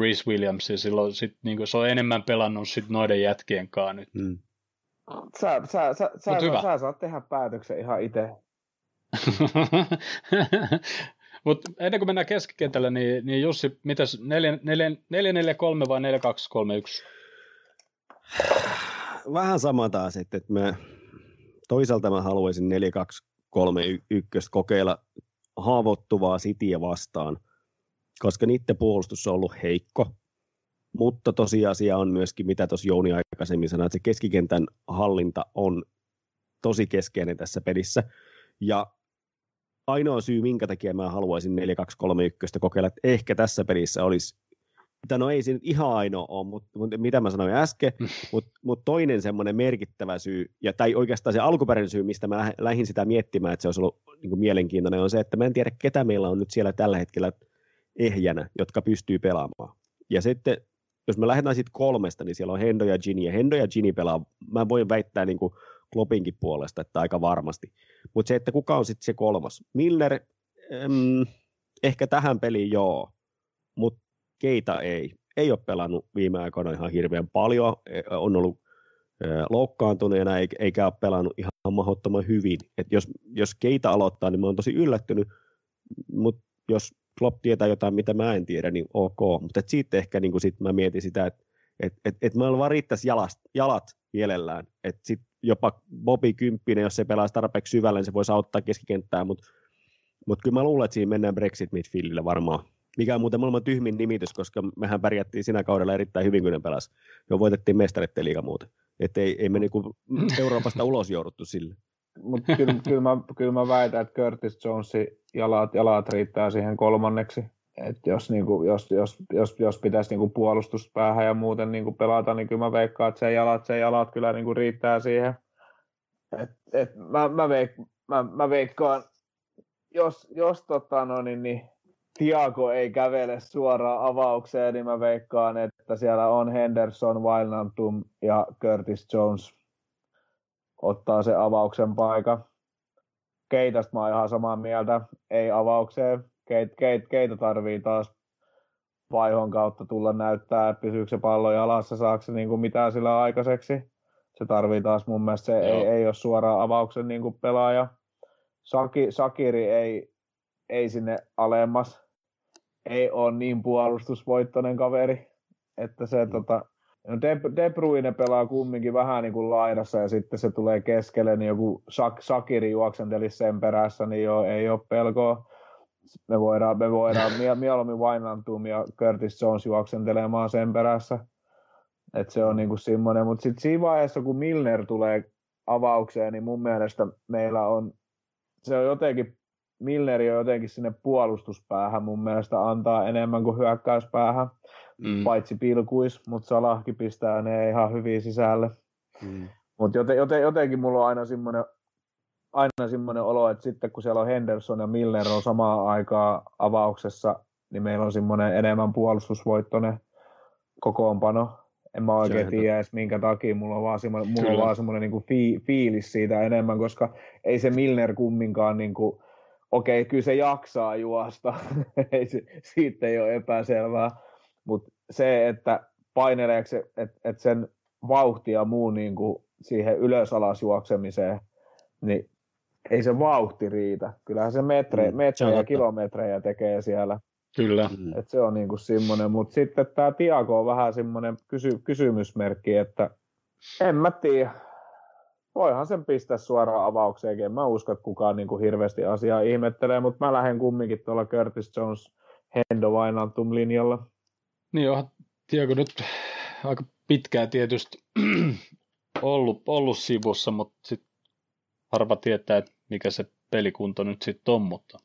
Reese Williamsin. Silloin sit, niin se on enemmän pelannut sit noiden jätkien kanssa nyt. Mm. Sä, sä, sä, sä, sä, sä saat tehdä päätöksen ihan itse. [laughs] Mutta ennen kuin mennään keskikentälle, niin, niin Jussi, mitäs 443 vai 4231? Vähän sama taas, että mä, toisaalta mä haluaisin 4231 kokeilla haavoittuvaa sitiä vastaan, koska niiden puolustus on ollut heikko, mutta tosiasia on myöskin, mitä tuossa Jouni aikaisemmin sanoi, että se keskikentän hallinta on tosi keskeinen tässä pelissä. Ja ainoa syy, minkä takia mä haluaisin 4-2-3-1 kokeilla, että ehkä tässä pelissä olisi tai no ei se nyt ihan ainoa ole, mutta, mutta mitä mä sanoin äsken, mm. mutta mut toinen semmoinen merkittävä syy, ja, tai oikeastaan se alkuperäinen syy, mistä mä lähdin sitä miettimään, että se olisi ollut niin kuin mielenkiintoinen, on se, että mä en tiedä, ketä meillä on nyt siellä tällä hetkellä ehjänä, jotka pystyy pelaamaan. Ja sitten, jos me lähdetään sitten kolmesta, niin siellä on Hendo ja Gini, ja Hendo ja Gini pelaa, mä voin väittää niin kuin Klopinkin puolesta, että aika varmasti. Mutta se, että kuka on sitten se kolmas. Miller, ähm, ehkä tähän peliin joo, mutta keitä ei. Ei ole pelannut viime aikoina ihan hirveän paljon, e, on ollut loukkaantuneena eikä ole pelannut ihan mahdottoman hyvin. Et jos, jos keitä aloittaa, niin mä oon tosi yllättynyt, mutta jos Klopp tietää jotain, mitä mä en tiedä, niin ok. Mutta siitä ehkä niin sit mä mietin sitä, että et, et, et meillä vaan riittäisi jalat, jalat mielellään. Että sit jopa Bobi Kymppinen, jos se pelaa tarpeeksi syvälle, niin se voisi auttaa keskikenttää, mutta mut kyllä mä luulen, että siinä mennään Brexit midfieldille varmaan. Mikä on muuten maailman tyhmin nimitys, koska mehän pärjättiin siinä kaudella erittäin hyvin, kun ne pelasi. Jo voitettiin mestareiden liiga muuten. Että ei, ei me niinku [laughs] Euroopasta ulos jouduttu sille. Mutta kyllä, kyllä, mä, kyllä mä väitän, että Curtis Jonesin jalat, jalat riittää siihen kolmanneksi. Et jos, niinku, jos, jos, jos, jos pitäisi niinku puolustuspäähän ja muuten niinku pelata, niin kyllä mä veikkaan, että se jalat, se jalat kyllä niinku riittää siihen. Et, et mä, mä, veik, mä, mä veikkaan, jos, jos tota, no, niin, niin, Tiago ei kävele suoraan avaukseen, niin mä veikkaan, että siellä on Henderson, Wijnaldum ja Curtis Jones ottaa se avauksen paikan. Keitasta mä oon ihan samaa mieltä, ei avaukseen. Keit, keit, keitä tarvii taas vaihon kautta tulla näyttää, että pysyykö se pallo jalassa, saako se niin kuin mitään sillä aikaiseksi. Se tarvii taas mun mielestä, se ei, ei ole suoraan avauksen niin kuin pelaaja. Saki, Sakiri ei, ei sinne alemmas, ei ole niin puolustusvoittoinen kaveri, että se mm. tota, no De, De Bruyne pelaa kumminkin vähän niin kuin laidassa ja sitten se tulee keskelle, niin joku Sak, Sakiri juoksentelisi sen perässä, niin joo, ei ole pelkoa me voidaan, me voidaan mieluummin Wijnaldum ja Curtis Jones juoksentelemaan sen perässä. Et se on niinku semmoinen, mutta sitten siinä vaiheessa, kun Milner tulee avaukseen, niin mun mielestä meillä on, se on jotenkin, Milneri on jotenkin sinne puolustuspäähän mun mielestä antaa enemmän kuin hyökkäyspäähän, mm. paitsi pilkuis, mutta Salahki pistää ne ihan hyvin sisälle. Mm. Mutta joten, joten, jotenkin mulla on aina semmoinen aina semmoinen olo, että sitten kun siellä on Henderson ja Milner on samaan aikaan avauksessa, niin meillä on semmoinen enemmän puolustusvoittoinen kokoonpano. En mä oikein tiedä edes minkä takia, mulla on vaan semmoinen, mulla on vaan semmoinen niin fi, fiilis siitä enemmän, koska ei se Milner kumminkaan niin kuin, okei, okay, kyllä se jaksaa juosta, [laughs] ei se, siitä ei ole epäselvää, mutta se, että paineleeko se, että, että sen vauhti ja muu niin kuin siihen ylös-alas juoksemiseen, niin ei se vauhti riitä. Kyllähän se metre, mm, metrejä ja kilometrejä tekee siellä. Kyllä. Mm. Et se on niinku semmoinen, mutta sitten tämä Tiago on vähän semmoinen kysy, kysymysmerkki, että en mä tiedä. Voihan sen pistää suoraan avaukseenkin. En mä usko, että kukaan niinku hirveästi asiaa ihmettelee, mutta mä lähden kumminkin tuolla Curtis Jones Hendo Vainantum linjalla. Niin onhan Tiago nyt aika pitkään tietysti [clears throat] ollut, ollut sivussa, mutta sitten harva tietää, että mikä se pelikunto nyt sitten on, mutta,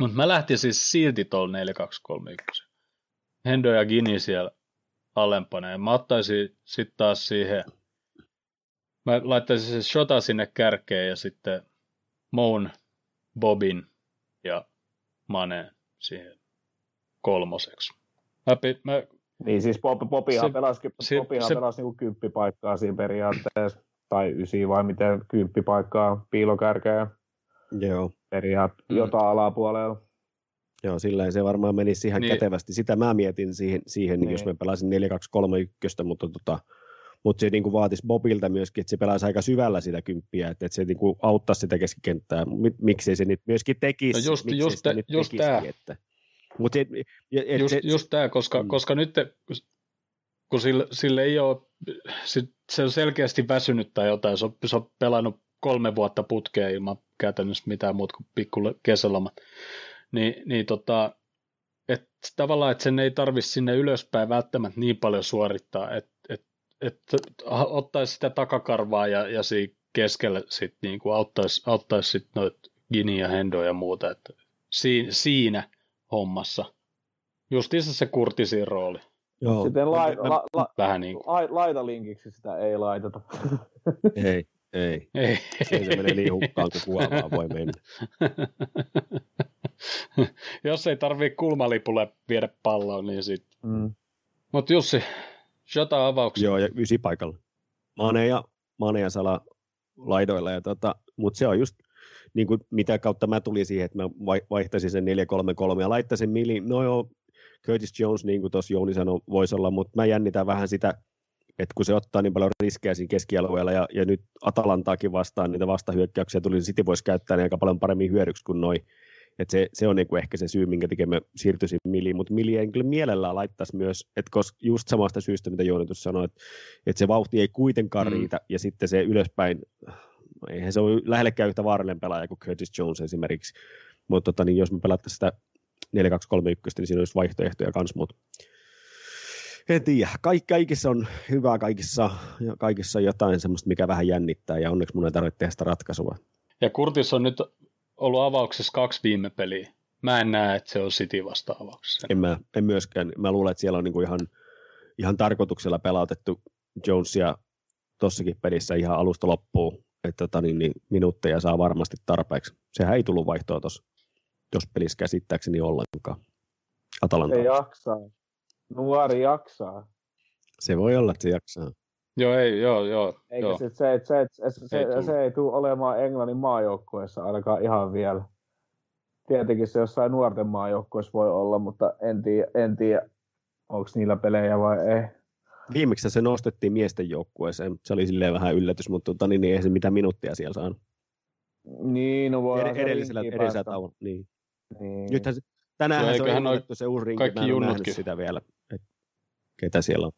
mutta mä lähtin siis silti tuolla 4231. Hendo ja Gini siellä alempana, ja mä ottaisin sitten taas siihen, mä laittaisin se Shota sinne kärkeen ja sitten Moon, Bobin ja Mane siihen kolmoseksi. Mä, mä niin siis Pop, Popihan se, pelasi, se, Popihan se, pelasi niinku kymppipaikkaa siinä periaatteessa, tai ysi vai miten kymppipaikkaa piilokärkeä. Joo. Periaatteessa mm. jotain alapuolella. Joo, sillä se varmaan menisi ihan niin. kätevästi. Sitä mä mietin siihen, siihen niin. jos mä pelasin 4-2-3-1, mutta, tota, mutta se niin kuin vaatisi Bobilta myöskin, että se pelaisi aika syvällä sitä kymppiä, että, että se niin kuin auttaisi sitä keskikenttää. Miksei se nyt myöskin tekisi? No just, just, just tämä. Että Mut et, et, just, se, just tämä, koska, mm. koska nyt kun sille, sille ei ole, se on selkeästi väsynyt tai jotain, se on, se on pelannut kolme vuotta putkeen ilman käytännössä mitään muuta kuin pikku kesälomat, niin, niin tota, että tavallaan, että sen ei tarvitse sinne ylöspäin välttämättä niin paljon suorittaa, että et, et, ottaisi sitä takakarvaa ja, ja siinä keskellä sit niin kuin auttaisi, auttaisi sit noit Gini ja Hendo ja muuta, että siinä, siinä hommassa. Justiinsa se Kurtisin rooli. Joo. Sitten lai, la, la, vähän niin kuin. laita linkiksi sitä ei laiteta. [laughs] ei, ei. ei. Se, se menee niin hukkaan kuin kuolaan voi mennä. [laughs] Jos ei tarvii kulmalipulle viedä palloa, niin sitten. Mm. Mutta Jussi, Jota avauksia. Joo, ja ysi paikalla. Mane ja, Mane ja Sala laidoilla. Ja tota, mutta se on just niin kuin, mitä kautta mä tulin siihen, että mä vaihtaisin sen 4-3-3 ja laittaisin Mili, no joo, Curtis Jones, niin kuin tuossa Jouni sanoi, voisi olla, mutta mä jännitän vähän sitä, että kun se ottaa niin paljon riskejä siinä keskialueella ja, ja nyt Atalantaakin vastaan niitä vastahyökkäyksiä tuli, niin City voisi käyttää ne aika paljon paremmin hyödyksi kuin noin. Et se, se on niinku ehkä se syy, minkä takia mä siirtyisin Miliin, mutta Mili ei kyllä mielellään laittaisi myös, että koska just samasta syystä, mitä Jooni tuossa sanoi, että, että se vauhti ei kuitenkaan mm. riitä, ja sitten se ylöspäin eihän se ole lähellekään yhtä vaarallinen pelaaja kuin Curtis Jones esimerkiksi, mutta tota, niin jos me pelattaisiin sitä 4-2-3-1, niin siinä olisi vaihtoehtoja kanssa, mutta en tiedä. Kaik, kaikissa on hyvää, kaikissa, ja kaikissa on jotain semmoista, mikä vähän jännittää, ja onneksi mun ei tarvitse tehdä sitä ratkaisua. Ja Kurtis on nyt ollut avauksessa kaksi viime peliä. Mä en näe, että se on City vasta avauksessa. En, mä, en myöskään. Mä luulen, että siellä on niinku ihan, ihan tarkoituksella pelautettu Jonesia tossakin pelissä ihan alusta loppuun että tota, niin, niin, minuutteja saa varmasti tarpeeksi. Sehän ei tullut vaihtoa tuossa jos pelissä käsittääkseni ollenkaan. Atalanta. Se jaksaa. Nuori jaksaa. Se voi olla, että se jaksaa. Joo, ei, joo, joo. Eikä joo. Se, se, se, se, se, ei se ei tule olemaan Englannin maajoukkueessa ainakaan ihan vielä. Tietenkin se jossain nuorten maajoukkueessa voi olla, mutta en tiedä, en tiedä onko niillä pelejä vai ei viimeksi se nostettiin miesten joukkueeseen. Se oli silleen vähän yllätys, mutta tota, niin, niin ei se mitään minuuttia siellä saanut. Niin, no voi Ed- edellisellä, edellisellä tauolla, niin. Niin. Nythän se, tänään se on ilmoitettu se uusi rinki, mä en sitä vielä, että ketä siellä on.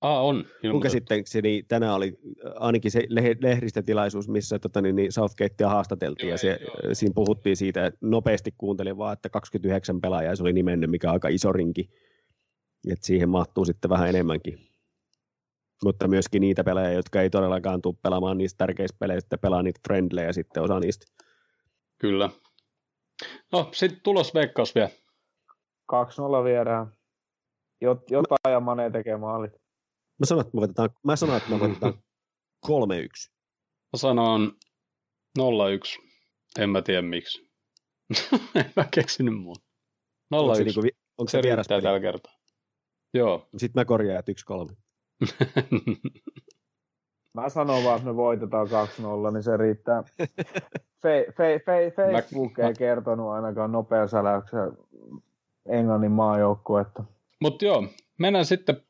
Ah, on. Mun käsittääkseni niin tänään oli ainakin se lehdistötilaisuus, missä tota, niin, niin Southgatea haastateltiin joo, ja se, siinä puhuttiin siitä, että nopeasti kuuntelin vaan, että 29 pelaajaa se oli nimennyt, mikä on aika iso rinki. että siihen mahtuu sitten vähän enemmänkin mutta myöskin niitä pelejä, jotka ei todellakaan tule pelaamaan niistä tärkeistä peleistä, pelaa niitä friendlejä sitten osa niistä. Kyllä. No, sitten tulos veikkaus vielä. 2-0 viedään. Jot, jotain ja Mane tekee maalit. Mä sanon, että me voitetaan, mä sanon, että me voitetaan 3-1. Mä sanon 0-1. En mä tiedä miksi. [laughs] en mä keksinyt muuta. Onko se, 0-1. niinku, onko se se tällä kertaa. Joo. Sitten mä korjaan, että 1-3. [laughs] Mä sanon vaan, että me voitetaan 2-0, niin se riittää. [laughs] Fe, fe, fe, Facebook Mä- ei kertonut ainakaan nopean säläyksen Englannin maajoukkuetta. Mutta joo, mennään sitten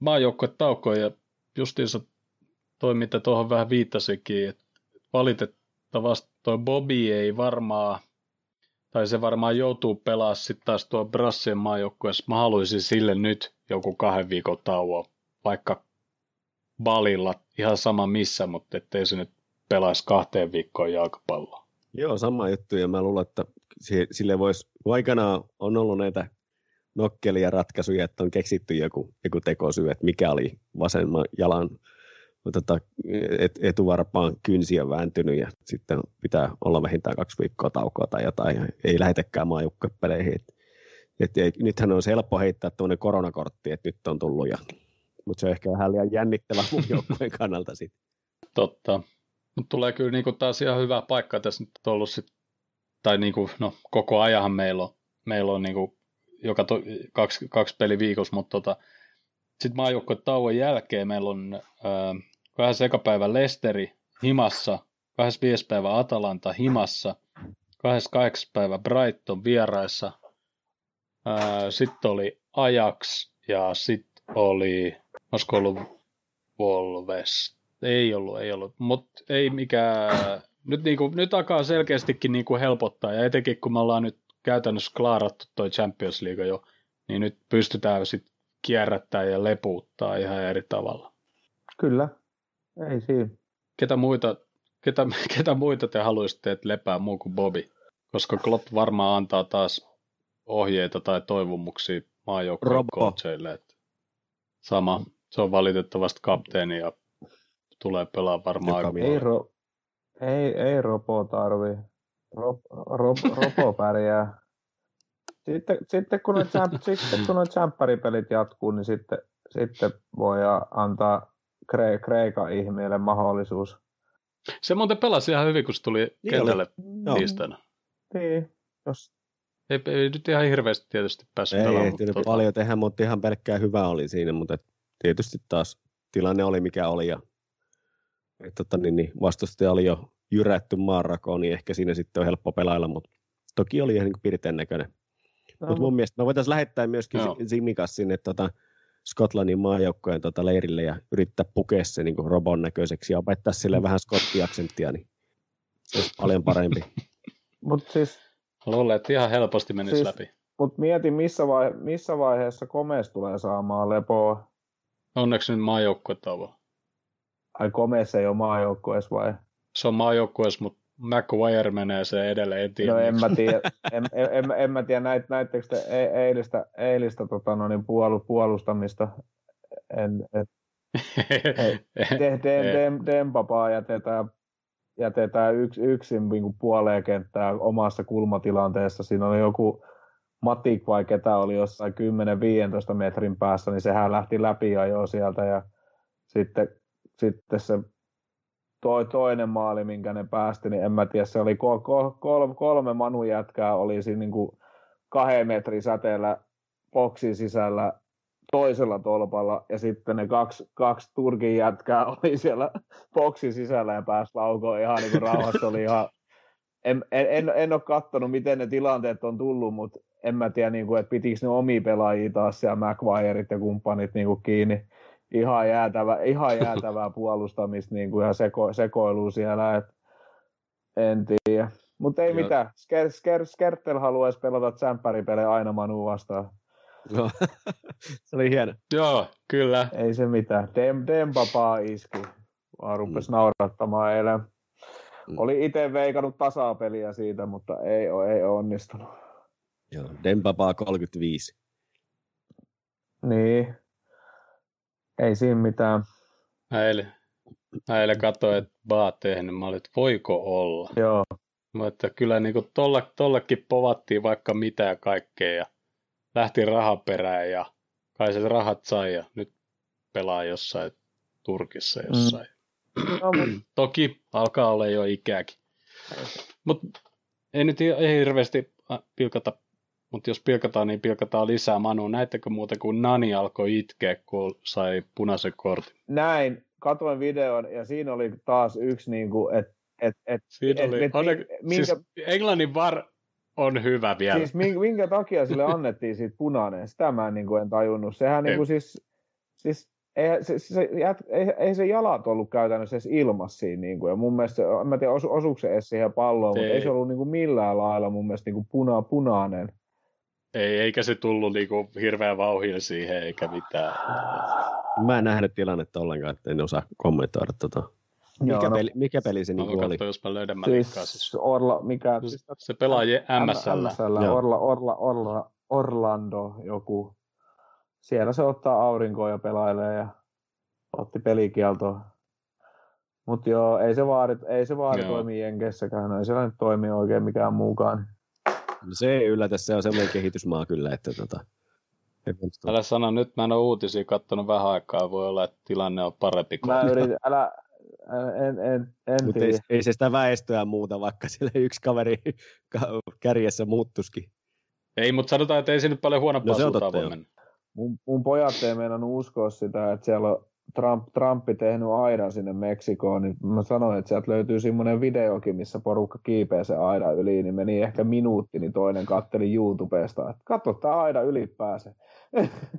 maajoukkuetaukoon ja justiinsa toi, mitä tuohon vähän viittasikin, että valitettavasti toi Bobby ei varmaan, tai se varmaan joutuu pelaamaan sitten taas tuo Brassien maajoukkueessa. Mä haluaisin sille nyt joku kahden viikon tauon, vaikka Balilla, ihan sama missä, mutta ettei se nyt pelaisi kahteen viikkoon jalkapalloa. Joo, sama juttu, ja mä luulen, että si- sille voisi, kun aikanaan on ollut näitä nokkelia ratkaisuja, että on keksitty joku, joku tekosyy, että mikä oli vasemman jalan tota, et, etuvarpaan kynsiä vääntynyt, ja sitten pitää olla vähintään kaksi viikkoa taukoa tai jotain, ja ei lähetäkään maajoukkuepeleihin. Et, et, et, nythän on helppo heittää tuonne koronakortti, että nyt on tullut, ja, mutta se on ehkä vähän liian jännittävä mun [laughs] joukkueen kannalta sitten. Totta. Mutta tulee kyllä niinku taas ihan hyvä paikka tässä nyt ollut sit, tai niinku, no koko ajanhan meillä on, meillä on niinku joka to, kaksi, kaksi peli viikossa, mutta tota, sitten maajoukkojen tauon jälkeen meillä on ää, 21. Lesteri himassa, 25. päivä Atalanta himassa, 28. päivä Brighton vieraissa, sitten oli Ajax ja sitten oli, olisiko ollut Wolves, ei ollut, ei ollut, mutta ei mikään, nyt, niinku, nyt alkaa selkeästikin niinku helpottaa, ja etenkin kun me ollaan nyt käytännössä klaarattu toi Champions League jo, niin nyt pystytään sitten kierrättää ja lepuuttaa ihan eri tavalla. Kyllä, ei siinä. Ketä muita, ketä, ketä muita te haluaisitte, että lepää muu kuin Bobby? Koska Klopp varmaan antaa taas ohjeita tai toivomuksia maajoukkojen coacheille. Että sama, se on valitettavasti kapteeni ja tulee pelaa varmaan aika. Ei, ro, ei, ei Ropo tarvi. Rob, rob, ropo pärjää. Sitten, sitten kun noin champ, [laughs] sitten kun noi tsemppäripelit jatkuu, niin sitten, sitten voi antaa Kre, Kreikan ihmeelle mahdollisuus. Se muuten pelasi ihan hyvin, kun se tuli Niin kentälle Joo. tiistaina. Niin, jos, Ei, ei nyt ihan hirveästi tietysti päässyt Ei pelaamaan. ehtinyt mutta tota- paljon tehdä, mutta ihan pelkkää hyvää oli siinä, mutta et tietysti taas tilanne oli mikä oli ja et, tota, niin, niin, vastustaja oli jo jyrätty maanrakoon, niin ehkä siinä sitten on helppo pelailla, mutta toki oli ihan niin pirteen näköinen. no, Mutta mun mielestä me voitaisiin lähettää myöskin si- Simikas sinne tota, Skotlannin maajoukkojen tota, leirille ja yrittää pukea se niin kuin robon näköiseksi ja opettaa sille vähän skottiaksenttia, niin se olisi paljon parempi. [laughs] mut siis, Luulen, että ihan helposti menisi Siis- läpi. mut mieti, missä, vai, missä vaiheessa Komes tulee saamaan lepoa. Onneksi nyt maajoukkuetauon. Ai Komes ei ole maajoukkueessa vai? Se on maajoukkueessa, mutta McWire menee se edelleen, en tiedä. No en miksi. mä tiedä, en, en, en, en mä tiedä näit, näittekö te e- eilistä, eilistä tota, no niin, puolu, puolustamista. En, [laughs] de, Dempapaa jätetään, jätetään yks, yksin niin puoleen kenttää omassa kulmatilanteessa. Siinä oli joku Matik vai ketä oli jossain 10-15 metrin päässä, niin sehän lähti läpi jo sieltä ja sitten, sitten se toi, toinen maali, minkä ne päästi, niin en mä tiedä, se oli kol, kol, kolme, kolme Manu oli siinä niin kuin kahden metrin säteellä boksin sisällä toisella tolpalla ja sitten ne kaksi, kaksi Turkin jätkää [laughs] oli siellä boksin sisällä ja pääsi laukoon ihan niin kuin rauhassa oli ihan en, en, en, en ole katsonut, miten ne tilanteet on tullut, mutta en mä tiedä, niin kuin, että pitikö ne omia pelaajia taas siellä McGuireit ja kumppanit niin kuin kiinni. Ihan, jäätävä, ihan [laughs] jäätävää puolustamista niin kuin, ja seko, sekoilua siellä, et, en tiedä. Mutta ei Joo. mitään, Sker, Sker, Skertel haluaisi pelata tsemppäripelejä aina Manu vastaan. No, [laughs] se oli hieno. Joo, kyllä. Ei se mitään. Dem, Dempapaa iski. Vaan rupesi mm. naurattamaan eilen. Mm. Oli itse veikannut tasapeliä siitä, mutta ei, oo- ei onnistunut. Joo, Dembabaa 35. Niin. Ei siinä mitään. Mä eilen, mä eilen katsoin, että Baat tehnyt. Mä olin, että voiko olla. Joo. Mä että kyllä niin kuin tolle, tollekin povattiin vaikka mitä ja kaikkea ja lähti rahan perään ja kai se rahat sai ja nyt pelaa jossain Turkissa jossain. No, mut, [clears throat] Toki alkaa olla jo ikääkin. Mutta ei nyt ei hirveästi äh, pilkata Mutta jos pilkataan, niin pilkataan lisää. Manu, näittekö muuten, kun Nani alkoi itkeä, kun sai punaisen kortin? Näin, katoin videon ja siinä oli taas yksi, niin kuin, että et, et, Siinä oli, et, onne, minkä, siis Englannin var on hyvä vielä. Siis minkä, minkä takia sille [laughs] annettiin siitä punainen, sitä mä en, niin kuin, en tajunnut. Sehän niin kuin, siis, siis ei se, se, ei, ei se jalat ollut käytännössä edes ilmassa siinä. Niin kuin, ja mun mielestä, en mä tiedä osu, osuuko se edes siihen palloon, ei. mutta ei se ollut niin kuin millään lailla mun mielestä niin kuin puna, punainen. Ei, eikä se tullut niin kuin hirveän vauhilla siihen, eikä mitään. Mä en nähnyt tilannetta ollenkaan, että en osaa kommentoida tota. Mikä, Joo, no, peli, mikä peli se niin oli? jos mä löydän, mä siis, siis. Orla, mikä, siis, se pelaa MSL. MSL Orla, Orla, Orla, Orlando joku. Siellä se ottaa aurinkoa ja pelailee ja otti pelikieltoa. Mutta joo, ei se vaari, ei se vaari toimi Jenkessäkään, ei siellä nyt toimi oikein mikään muukaan. No se ei yllätä, se on semmoinen kehitysmaa kyllä, että tota, Älä sano, nyt mä en ole uutisia kattonut vähän aikaa, voi olla, että tilanne on parempi kuin... Mä yritin, älä, en, en, en Mutta ei, ei, se sitä väestöä muuta, vaikka siellä yksi kaveri [laughs] kärjessä muuttuskin. Ei, mutta sanotaan, että ei se nyt paljon huonompaa no, suuntaan voi mennä. Mun, mun pojat ei meinannut uskoa sitä, että siellä on Trump, Trumpi tehnyt aidan sinne Meksikoon, niin mä sanoin, että sieltä löytyy semmoinen videokin, missä porukka kiipeää se aidan yli, niin meni ehkä minuutti, niin toinen katteli YouTubesta, että katso, tämä aida yli pääsee. [laughs]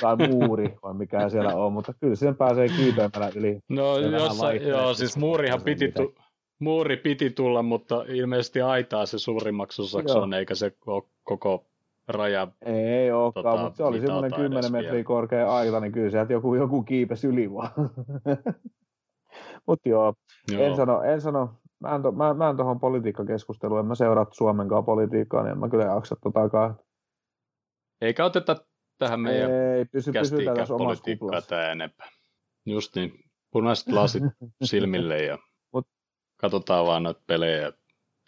tai muuri, vai mikä siellä on, mutta kyllä sen pääsee kiipeämällä yli. No jossain, joo, siis muurihan piti, tu- muuri piti tulla, mutta ilmeisesti aitaa se suurimmaksi osaksi on, eikä se ole koko raja. Ei olekaan, tota, mutta se oli semmoinen 10 metriä vielä. korkea aita, niin kyllä sieltä joku, joku kiipesi yli vaan. mutta joo, joo, en sano, en sano mä en, to, mä, mä en tuohon politiikkakeskusteluun, en mä seuraa Suomenkaan politiikkaa, niin en mä kyllä jaksa totakaan. Eikä oteta tähän meidän Ei, pysy, pysy politiikkaa tämä enempää. Just niin, punaiset lasit silmille ja Mut, katsotaan vaan noita pelejä ja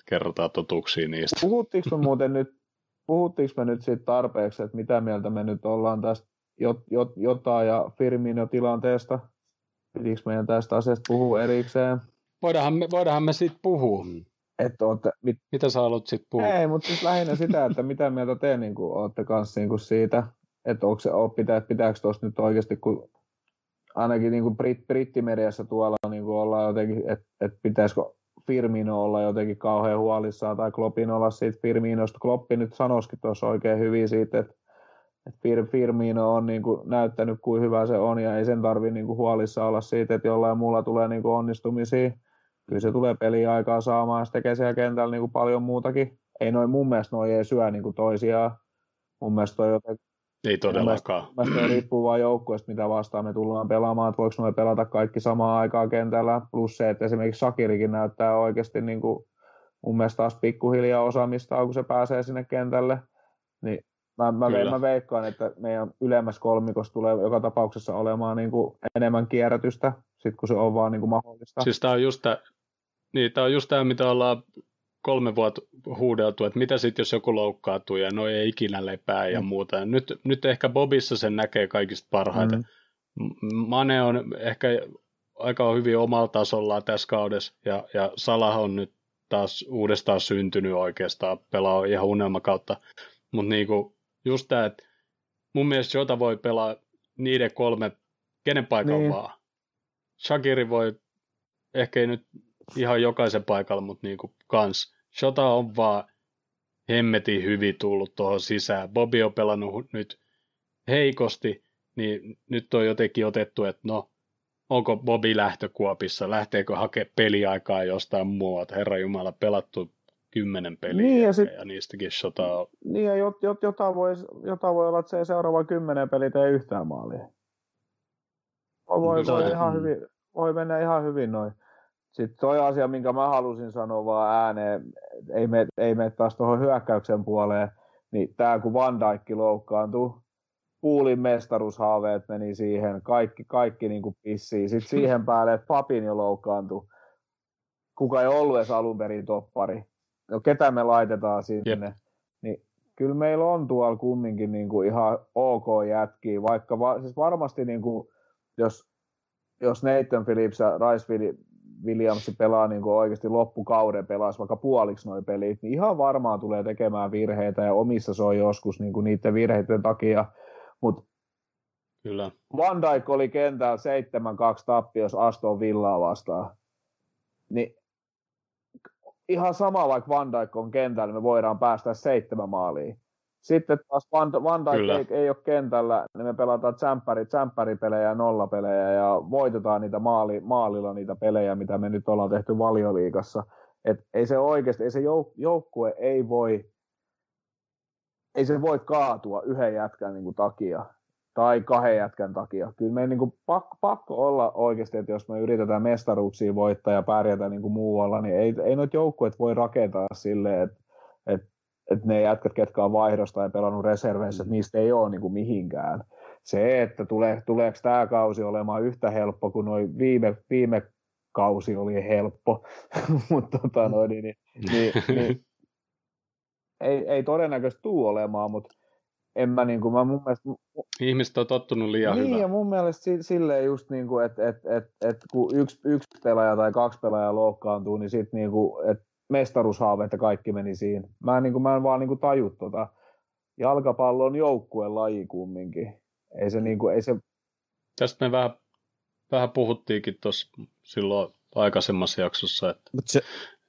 kerrotaan totuuksia niistä. Puhuttiinko me muuten nyt, puhuttiinko me nyt siitä tarpeeksi, että mitä mieltä me nyt ollaan tästä jot, jot, jotain ja Firmino tilanteesta? Pitikö meidän tästä asiasta puhua erikseen? Voidaanhan me, voidaanhan me siitä puhua. Että ootte, mit... Mitä sä haluat sitten puhua? Ei, mutta siis lähinnä sitä, että mitä mieltä te niin kuin, olette kanssa niin kuin siitä, että onko se, pitää, pitääkö tuossa nyt oikeasti, kun ainakin niin kuin Brit, brittimediassa tuolla niin kuin ollaan jotenkin, että, että pitäisikö Firmino olla jotenkin kauhean huolissaan tai Kloppin olla siitä Firminosta. Kloppi nyt sanoisikin tuossa oikein hyvin siitä, että, että Firmino on niin kuin näyttänyt kuin hyvä se on ja ei sen tarvitse niin kuin huolissaan olla siitä, että jollain muulla tulee niin kuin onnistumisia kyllä se tulee peliaikaa saamaan, se tekee siellä kentällä niin kuin paljon muutakin. Ei noin mun mielestä noin ei syö niin kuin toisiaan. Mun mielestä toi jotenkin ei todellakaan. Mielestä, mielestä riippuu vain joukkueesta, mitä vastaan me tullaan pelaamaan, että voiko me pelata kaikki samaan aikaan kentällä. Plus se, että esimerkiksi Sakirikin näyttää oikeasti niin kuin, mun mielestä taas pikkuhiljaa osaamista, kun se pääsee sinne kentälle. Niin mä, mä, mä veikkaan, että meidän ylemmässä kolmikossa tulee joka tapauksessa olemaan niin kuin enemmän kierrätystä, sit kun se on vaan niin kuin mahdollista. Siis tämä on just niin, tämä on just tämä, mitä ollaan kolme vuotta huudeltu, että mitä sitten, jos joku loukkaantuu ja no ei ikinä lepää ja mm. muuta. Ja nyt, nyt ehkä Bobissa sen näkee kaikista parhaiten. Mm. Mane on ehkä aika hyvin omalla tasollaan tässä kaudessa ja, ja Salah on nyt taas uudestaan syntynyt oikeastaan, pelaa ihan unelmakautta. Mutta niinku, just tämä, että mun mielestä Jota voi pelaa niiden kolme, kenen paikalla niin. vaan. Shakiri voi, ehkä ei nyt ihan jokaisen paikalla, mutta niin kuin kans. Shota on vaan hemmetin hyvin tullut tuohon sisään. Bobby on pelannut nyt heikosti, niin nyt on jotenkin otettu, että no, onko Bobby lähtökuopissa, lähteekö hakea peliaikaa jostain muualta. Herra Jumala, pelattu kymmenen peliä niin, ja, sit, ja niistäkin Shota on. Niin, ja jot, jot, jota, voi, jota voi olla, että se ei seuraava kymmenen peli tee yhtään maalia. Voi, no, voi, ihan hyvin, voi mennä ihan hyvin noin. Sitten toi asia, minkä mä halusin sanoa vaan ääneen, ei me, ei me taas tuohon hyökkäyksen puoleen, niin tämä kun Van Dijk loukkaantui, Puulin mestaruushaaveet meni siihen, kaikki, kaikki niin kuin pissii. Sitten siihen [laughs] päälle, että Papin jo loukkaantui, kuka ei ollut edes alun perin toppari. No ketä me laitetaan sinne? Jep. Niin kyllä meillä on tuolla kumminkin niin kuin ihan ok jätkiä, vaikka va, siis varmasti niin kuin, jos, jos Nathan Phillips ja Rice Williams pelaa niin kuin oikeasti loppukauden, pelaisi vaikka puoliksi noin pelit, niin ihan varmaan tulee tekemään virheitä ja omissa se on joskus niin kuin niiden virheiden takia, mutta Kyllä. Van Dijk oli kentällä 7-2 tappios Aston Villaa vastaan. Niin ihan sama, vaikka Van Dijk on kentällä, me voidaan päästä seitsemän maaliin. Sitten taas Van, Van Dijk ei, ei, ole kentällä, niin me pelataan tsemppäri, tsempäripelejä ja nollapelejä ja voitetaan niitä maali, maalilla niitä pelejä, mitä me nyt ollaan tehty valioliigassa. Et ei se oikeasti, ei se jouk, joukkue ei voi, ei se voi kaatua yhden jätkän niin kuin, takia tai kahden jätkän takia. Kyllä meidän niin kuin, pakko, pakko olla oikeasti, että jos me yritetään mestaruuksia voittaa ja pärjätä niin kuin muualla, niin ei, ei noita joukkueet voi rakentaa silleen, että, että, että ne jätkät, ketkä on vaihdosta ja pelannut reserveissä, että niistä ei ole niin kuin mihinkään. Se, että tule, tuleeko tämä kausi olemaan yhtä helppo kuin noin viime, viime kausi oli helppo, [laughs] mutta tota, noin, niin, niin, niin, niin, [laughs] ei, ei todennäköisesti tule olemaan, mutta en mä, niin kuin, mä mun mielestä... Ihmiset on tottunut liian niin, hyvä. ja mun mielestä silleen just niin kuin, että et, et, et, kun yksi, yksi pelaaja tai kaksi pelaajaa loukkaantuu, niin sitten niin kuin, että mestaruushaaveet ja kaikki meni siinä. Mä en, niin kuin, mä en vaan niin kuin taju tota. Jalkapallo on joukkueen laji kumminkin. Ei se, niin kuin, ei se... Tästä me vähän, vähän puhuttiinkin tuossa silloin aikaisemmassa jaksossa, että Mut se...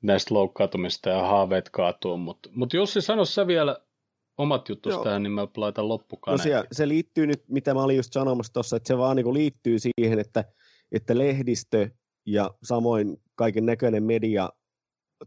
näistä loukkaantumista ja haaveet kaatuu, mutta mut Jussi, sano sä vielä omat juttus tähän, niin mä laitan loppukaan. Tosiaan, se liittyy nyt, mitä mä olin just sanomassa tuossa, että se vaan niin liittyy siihen, että, että lehdistö ja samoin kaiken näköinen media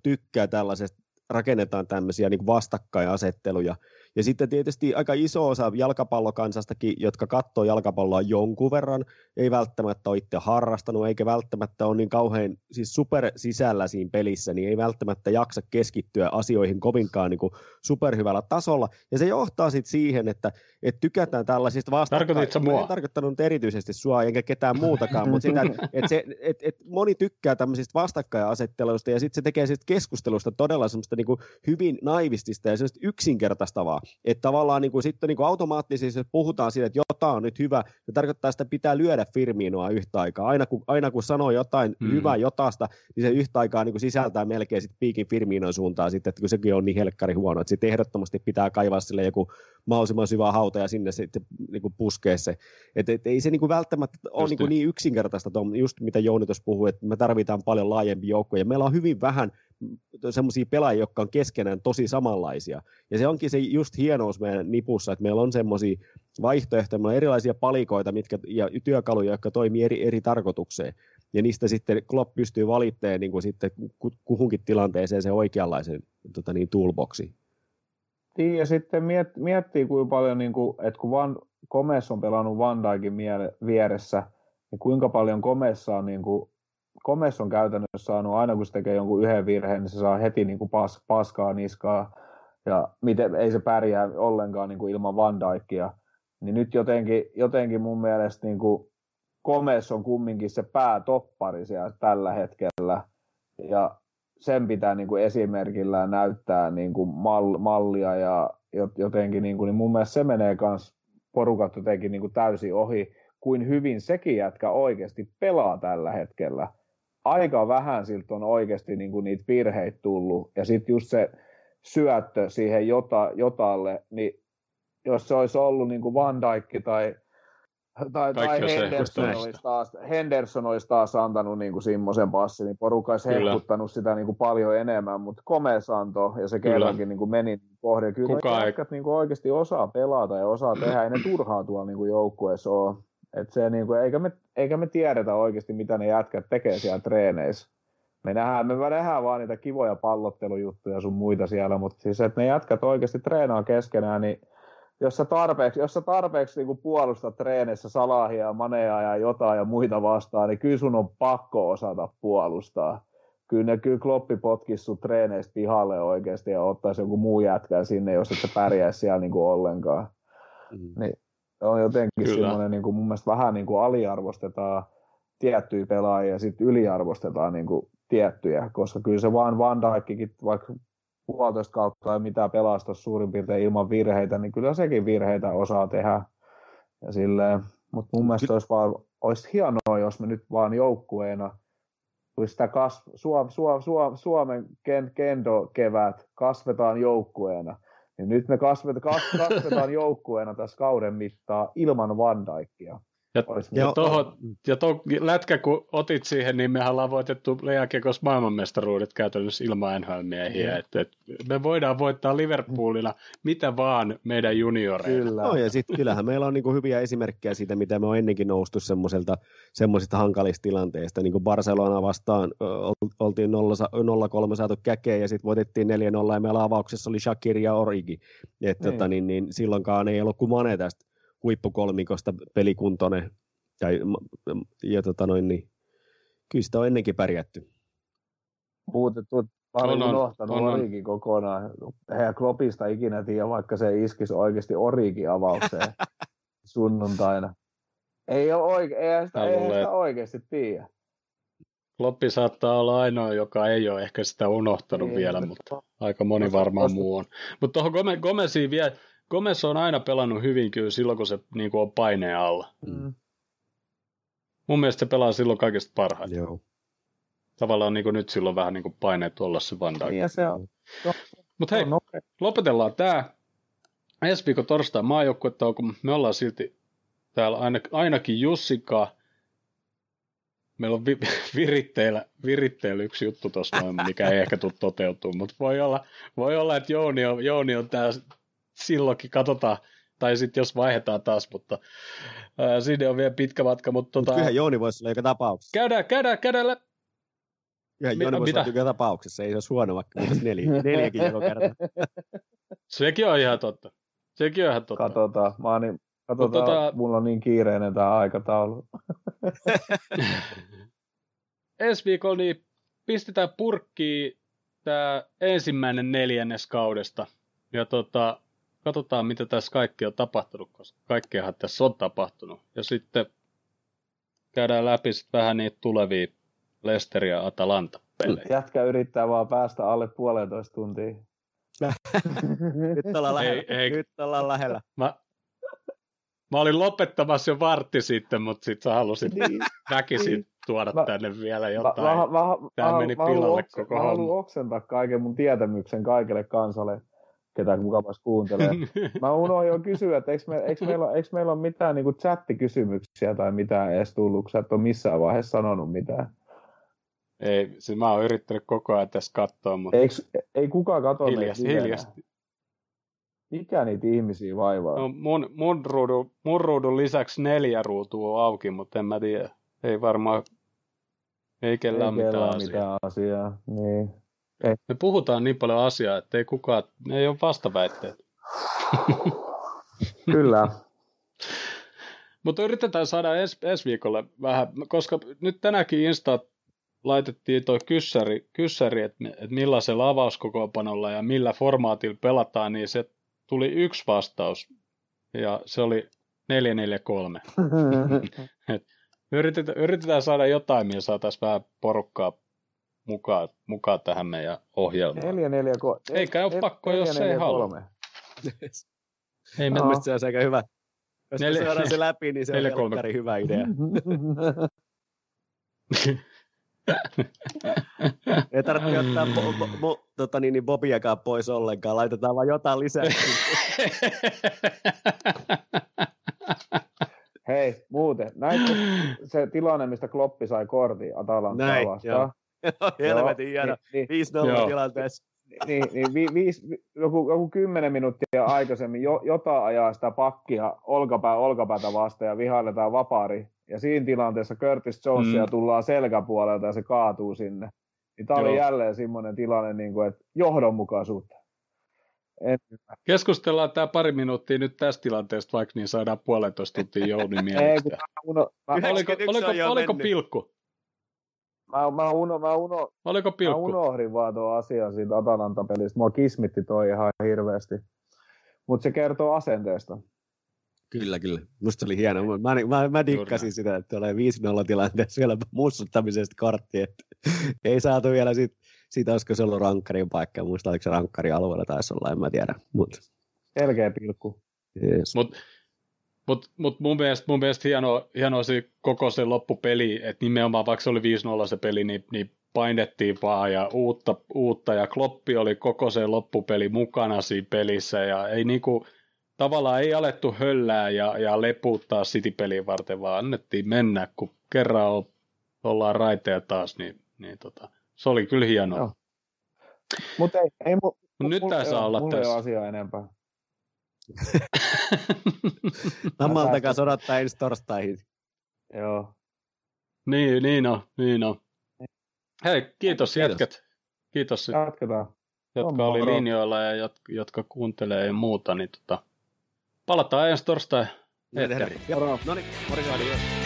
tykkää tällaisesta, rakennetaan tämmöisiä niin vastakkainasetteluja, ja sitten tietysti aika iso osa jalkapallokansastakin, jotka katsoo jalkapalloa jonkun verran, ei välttämättä ole itse harrastanut, eikä välttämättä ole niin kauhean siis super sisällä siinä pelissä, niin ei välttämättä jaksa keskittyä asioihin kovinkaan niin kuin superhyvällä tasolla. Ja se johtaa sitten siihen, että, että tykätään tällaisista vastakkain. mua? En tarkoittanut erityisesti sua enkä ketään muutakaan, mutta sitä, että, se, että, että moni tykkää tämmöisistä vastakkainasetteluista ja sitten se tekee siitä keskustelusta todella semmoista niin kuin hyvin naivistista ja semmoista yksinkertaistavaa että tavallaan niin kuin, sitten niin kuin automaattisesti, jos puhutaan siitä, että jotain on nyt hyvä, se tarkoittaa, että pitää lyödä Firminoa yhtä aikaa. Aina kun, aina kun sanoo jotain mm. hyvää jotasta, niin se yhtä aikaa niin kuin sisältää melkein sit piikin Firminon suuntaan, sitten, että kun sekin on niin helkkari huono, että sitten ehdottomasti pitää kaivaa sille joku mahdollisimman syvä hauta ja sinne sitten niin kuin puskee se. Et, et, ei se niin kuin välttämättä ole niin, niin yksinkertaista, just mitä Jouni tuossa puhui, että me tarvitaan paljon laajempi joukko ja meillä on hyvin vähän semmoisia pelaajia, jotka on keskenään tosi samanlaisia. Ja se onkin se just hienous meidän nipussa, että meillä on semmoisia vaihtoehtoja, meillä on erilaisia palikoita mitkä, ja työkaluja, jotka toimii eri, eri tarkoitukseen. Ja niistä sitten Klopp pystyy valittamaan niin kuin sitten kuhunkin tilanteeseen se oikeanlaisen tota niin, toolboxi. Niin, ja sitten miet, miettii kuinka paljon, niin kuin, että kun Van, Komes on pelannut Van Dijkin vieressä, niin kuinka paljon Komessa on niin kuin Komes on käytännössä saanut, aina kun se tekee jonkun yhden virheen, niin se saa heti niin kuin pas, paskaa niskaa, ja miten, ei se pärjää ollenkaan niin kuin ilman Van Dijkia. Niin nyt jotenkin, jotenkin mun mielestä niin kuin Komes on kumminkin se päätoppari siellä tällä hetkellä, ja sen pitää niin kuin esimerkillä näyttää niin kuin mal, mallia, ja jotenkin niin kuin, niin mun mielestä se menee myös porukat jotenkin niin kuin täysin ohi, kuin hyvin sekin jätkä oikeasti pelaa tällä hetkellä aika vähän siltä on oikeasti niin kuin niitä virheitä tullut. Ja sitten just se syöttö siihen jota, jotalle, niin jos se olisi ollut niin kuin Van Dijk tai, tai, tai Henderson, olisi taas, Henderson olisi taas antanut niin kuin semmoisen passin, niin porukka olisi hehkuttanut sitä niin kuin paljon enemmän, mutta Komes antoi ja se kerrankin niin kuin meni kohde. Kyllä Kuka ei... niin kuin oikeasti osaa pelata ja osaa tehdä, ei ne turhaa tuolla niin kuin joukkueessa ole. Et se, niin kuin, eikä, me, eikä me tiedetä oikeasti, mitä ne jätkät tekee siellä treeneissä. Me nähdään, me nähdään vaan niitä kivoja pallottelujuttuja sun muita siellä, mutta siis että ne jätkät oikeasti treenaa keskenään, niin jos sä tarpeeksi, jos sä tarpeeksi niin puolustat treeneissä salahia, maneja ja jotain ja muita vastaan, niin kyllä sun on pakko osata puolustaa. Kyllä, ne, kyllä Kloppi potkisi sun treeneistä pihalle oikeasti ja ottaisi joku muu jätkää sinne, jos et sä pärjää siellä niin kuin ollenkaan. Mm. Niin on jotenkin Kyllä. semmoinen, niin kuin mun mielestä vähän niin kuin aliarvostetaan tiettyjä pelaajia ja sitten yliarvostetaan niin kuin tiettyjä, koska kyllä se vaan Van Dijkkin, vaikka puolitoista kautta tai mitä pelastaa suurin piirtein ilman virheitä, niin kyllä sekin virheitä osaa tehdä. Ja silleen, mutta mun mielestä olisi, vaan, olisi hienoa, jos me nyt vaan joukkueena sitä kasv, Suom, Suom, Suom, Suomen ken, kendo-kevät kasvetaan joukkueena. Ja nyt me kasvet, kas, kasvetaan joukkueena tässä kauden mittaa ilman Van Dijkia. Ja, ja, toho, ja to, lätkä kun otit siihen, niin mehän ollaan voitettu jääkiekos maailmanmestaruudet käytännössä ilman NHL-miehiä. Mm. Et, et me voidaan voittaa Liverpoolilla mitä vaan meidän junioreilla. Kyllä. No, ja sitten kyllähän meillä on niinku hyviä esimerkkejä siitä, mitä me on ennenkin noustu semmoiselta semmoisista hankalista tilanteista. Niin kuin Barcelona vastaan oltiin 0-3 saatu käkeen ja sitten voitettiin 4-0 ja meillä avauksessa oli Shakir ja Origi. Et, niin. tota, niin, niin, silloinkaan ei ollut kuin Mane tästä huippukolmikosta pelikuntoinen. Ja, ja tota noin, niin, kyllä sitä on ennenkin pärjätty. Muutettu, mä olin on, unohtanut on, Origi kokonaan. Eihän Kloppista ikinä tiedä, vaikka se iskisi oikeasti Origi avaukseen [laughs] sunnuntaina. Ei ole oike- eihän sitä, eihän sitä oikeasti tiedä. Kloppi saattaa olla ainoa, joka ei ole ehkä sitä unohtanut ei, vielä, mutta aika moni varmaan muu on. Mutta tuohon Gomesiin vielä, Gomez on aina pelannut hyvin kyllä silloin, kun se niin kuin on paineen alla. Mm. Mun mielestä se pelaa silloin kaikista parhaiten. Joo. Tavallaan niin kuin nyt silloin vähän niin kuin paineet olla se Van Dijk. Niin, ja se on. Mutta hei, lopetellaan tämä. Ensi viikon torstai maajoukkuetta kun me ollaan silti täällä aina, ainakin Jussikaa. Meillä on vi, viritteillä, viritteillä yksi juttu tuossa, mikä ei ehkä tule toteutumaan, mutta voi olla, voi olla että Jouni on, Jouni on tää silloinkin katsotaan, tai sitten jos vaihdetaan taas, mutta ää, sinne on vielä pitkä matka. Mutta tota, kyllähän Jouni voisi olla joka tapauksessa. Käydään, käydään, käydään lä- Kyllähän Jouni voisi olla joka tapauksessa, ei se olisi huono, vaikka neljä, [laughs] neljäkin joko kerta. Sekin on ihan totta. Sekin on ihan totta. Katsotaan, mä niin, katsotaan tota... mulla on niin kiireinen tämä aikataulu. [laughs] Ensi viikolla niin pistetään purkkiin tämä ensimmäinen neljännes kaudesta. Ja tota, katsotaan, mitä tässä kaikki on tapahtunut, koska kaikkeahan tässä on tapahtunut. Ja sitten käydään läpi sitten vähän niitä tulevia Leicester ja Atalanta pelejä. Jätkä yrittää vaan päästä alle puolentoista tuntia. [laughs] Nyt ollaan lähellä. Ei, ei. Nyt ollaan lähellä. Mä, mä olin lopettamassa jo vartti sitten, mutta sitten sä halusit niin, väkisin niin. tuoda mä, tänne vielä jotain. Mä, mä, mä, Tämä meni mä, pilalle mä koko mä homma. Mä haluan oksentaa kaiken mun tietämyksen kaikille kansalle ketä mukamas kuuntelee. [laughs] Mä unohdin jo kysyä, että eikö, me, eikö, meillä, eikö meillä ole mitään niin chattikysymyksiä tai mitään edes tullut, kun sä et ole missään vaiheessa sanonut mitään. Ei, siis mä oon yrittänyt koko ajan tässä katsoa, mutta... Eikö, ei kukaan katso hiljasti, hiljasti. Mikä niitä ihmisiä vaivaa? No, mun, mun, ruudun, mun ruudun lisäksi neljä ruutua on auki, mutta en mä tiedä. Ei varmaan, ei kellään ei mitään, mitään asiaa. asiaa. Niin. Ei. Me puhutaan niin paljon asiaa, että ei kukaan, ei ole vastaväitteet. [laughs] Kyllä. Mutta yritetään saada ensi, ensi viikolle vähän, koska nyt tänäkin Insta laitettiin tuo kyssäri, kyssäri että, että millaisella avauskokoopanolla ja millä formaatilla pelataan, niin se tuli yksi vastaus, ja se oli 443. [laughs] yritetään, yritetään saada jotain, millä saataisiin vähän porukkaa mukaan, mukaan tähän meidän ohjelmaan. 4, 4, 3. Eikä ole pakko, jos 4, ei halua. Ei me... se on aika hyvä. Jos neljä, saadaan se läpi, niin se neljä, on kolme. hyvä idea. [laughs] Ei tarvitse ottaa bo, bo, bo, tota niin, niin Bobiakaan pois ollenkaan. Laitetaan vaan jotain lisää. Hei, muuten. Näitkö se tilanne, mistä Kloppi sai kortin Atalantaa vastaan? Helvetin hieno. Niin, 5-0 niin, tilanteessa. Niin, niin vi, viis, joku, joku kymmenen minuuttia aikaisemmin jo, jotain ajaa sitä pakkia olkapää olkapäätä vastaan ja vihailetaan vapaari. Ja siinä tilanteessa Curtis Jonesia mm. tullaan selkäpuolelta ja se kaatuu sinne. Niin tämä oli jälleen semmoinen tilanne, niin kuin, että johdonmukaisuutta. En... Keskustellaan tämä pari minuuttia nyt tästä tilanteesta, vaikka niin saadaan puolentoista tuntia Jouni [laughs] mielestä. Uno... oliko, oliko, oliko pilkku? Mä, mä, uno, mä, uno, Oliko pilkku? mä unohdin vaan tuon asian siitä Atalanta-pelistä. Mua kismitti toi ihan hirveästi. Mutta se kertoo asenteesta. Kyllä, kyllä. Musta oli hieno. Mä, mä, mä dikkasin sitä, että tulee 5-0 tilanteessa vielä mussuttamisesta kortti. Että ei saatu vielä siitä, siitä olisiko se ollut rankkarin paikka. Muista oliko se rankkarin alueella taisi olla, en mä tiedä. Mut. Selkeä pilkku. Yes. Mut Mutta mut mun mielestä, mun mielestä hieno, hieno se koko se loppupeli, että nimenomaan vaikka se oli 5-0 se peli, niin, niin painettiin vaan ja uutta, uutta ja Kloppi oli koko se loppupeli mukana siinä pelissä ja ei niinku, tavallaan ei alettu höllää ja, ja leputtaa City-peliin varten, vaan annettiin mennä, kun kerran ollaan raiteja taas, niin, niin tota, se oli kyllä hienoa. No. Mutta ei, ei mu, Mut nyt tämä saa olla tässä. asiaa enempää. [laughs] Nammaltakaan odottaa ensi torstaihin. Joo. Niin, niin on, niin on. Hei, kiitos, kiitos. jätket. Kiitos, Jatketaan. jotka oli linjoilla ja jotka, jotka kuuntelee ja muuta. Niin tota, palataan ensi torstai. No niin, morjens.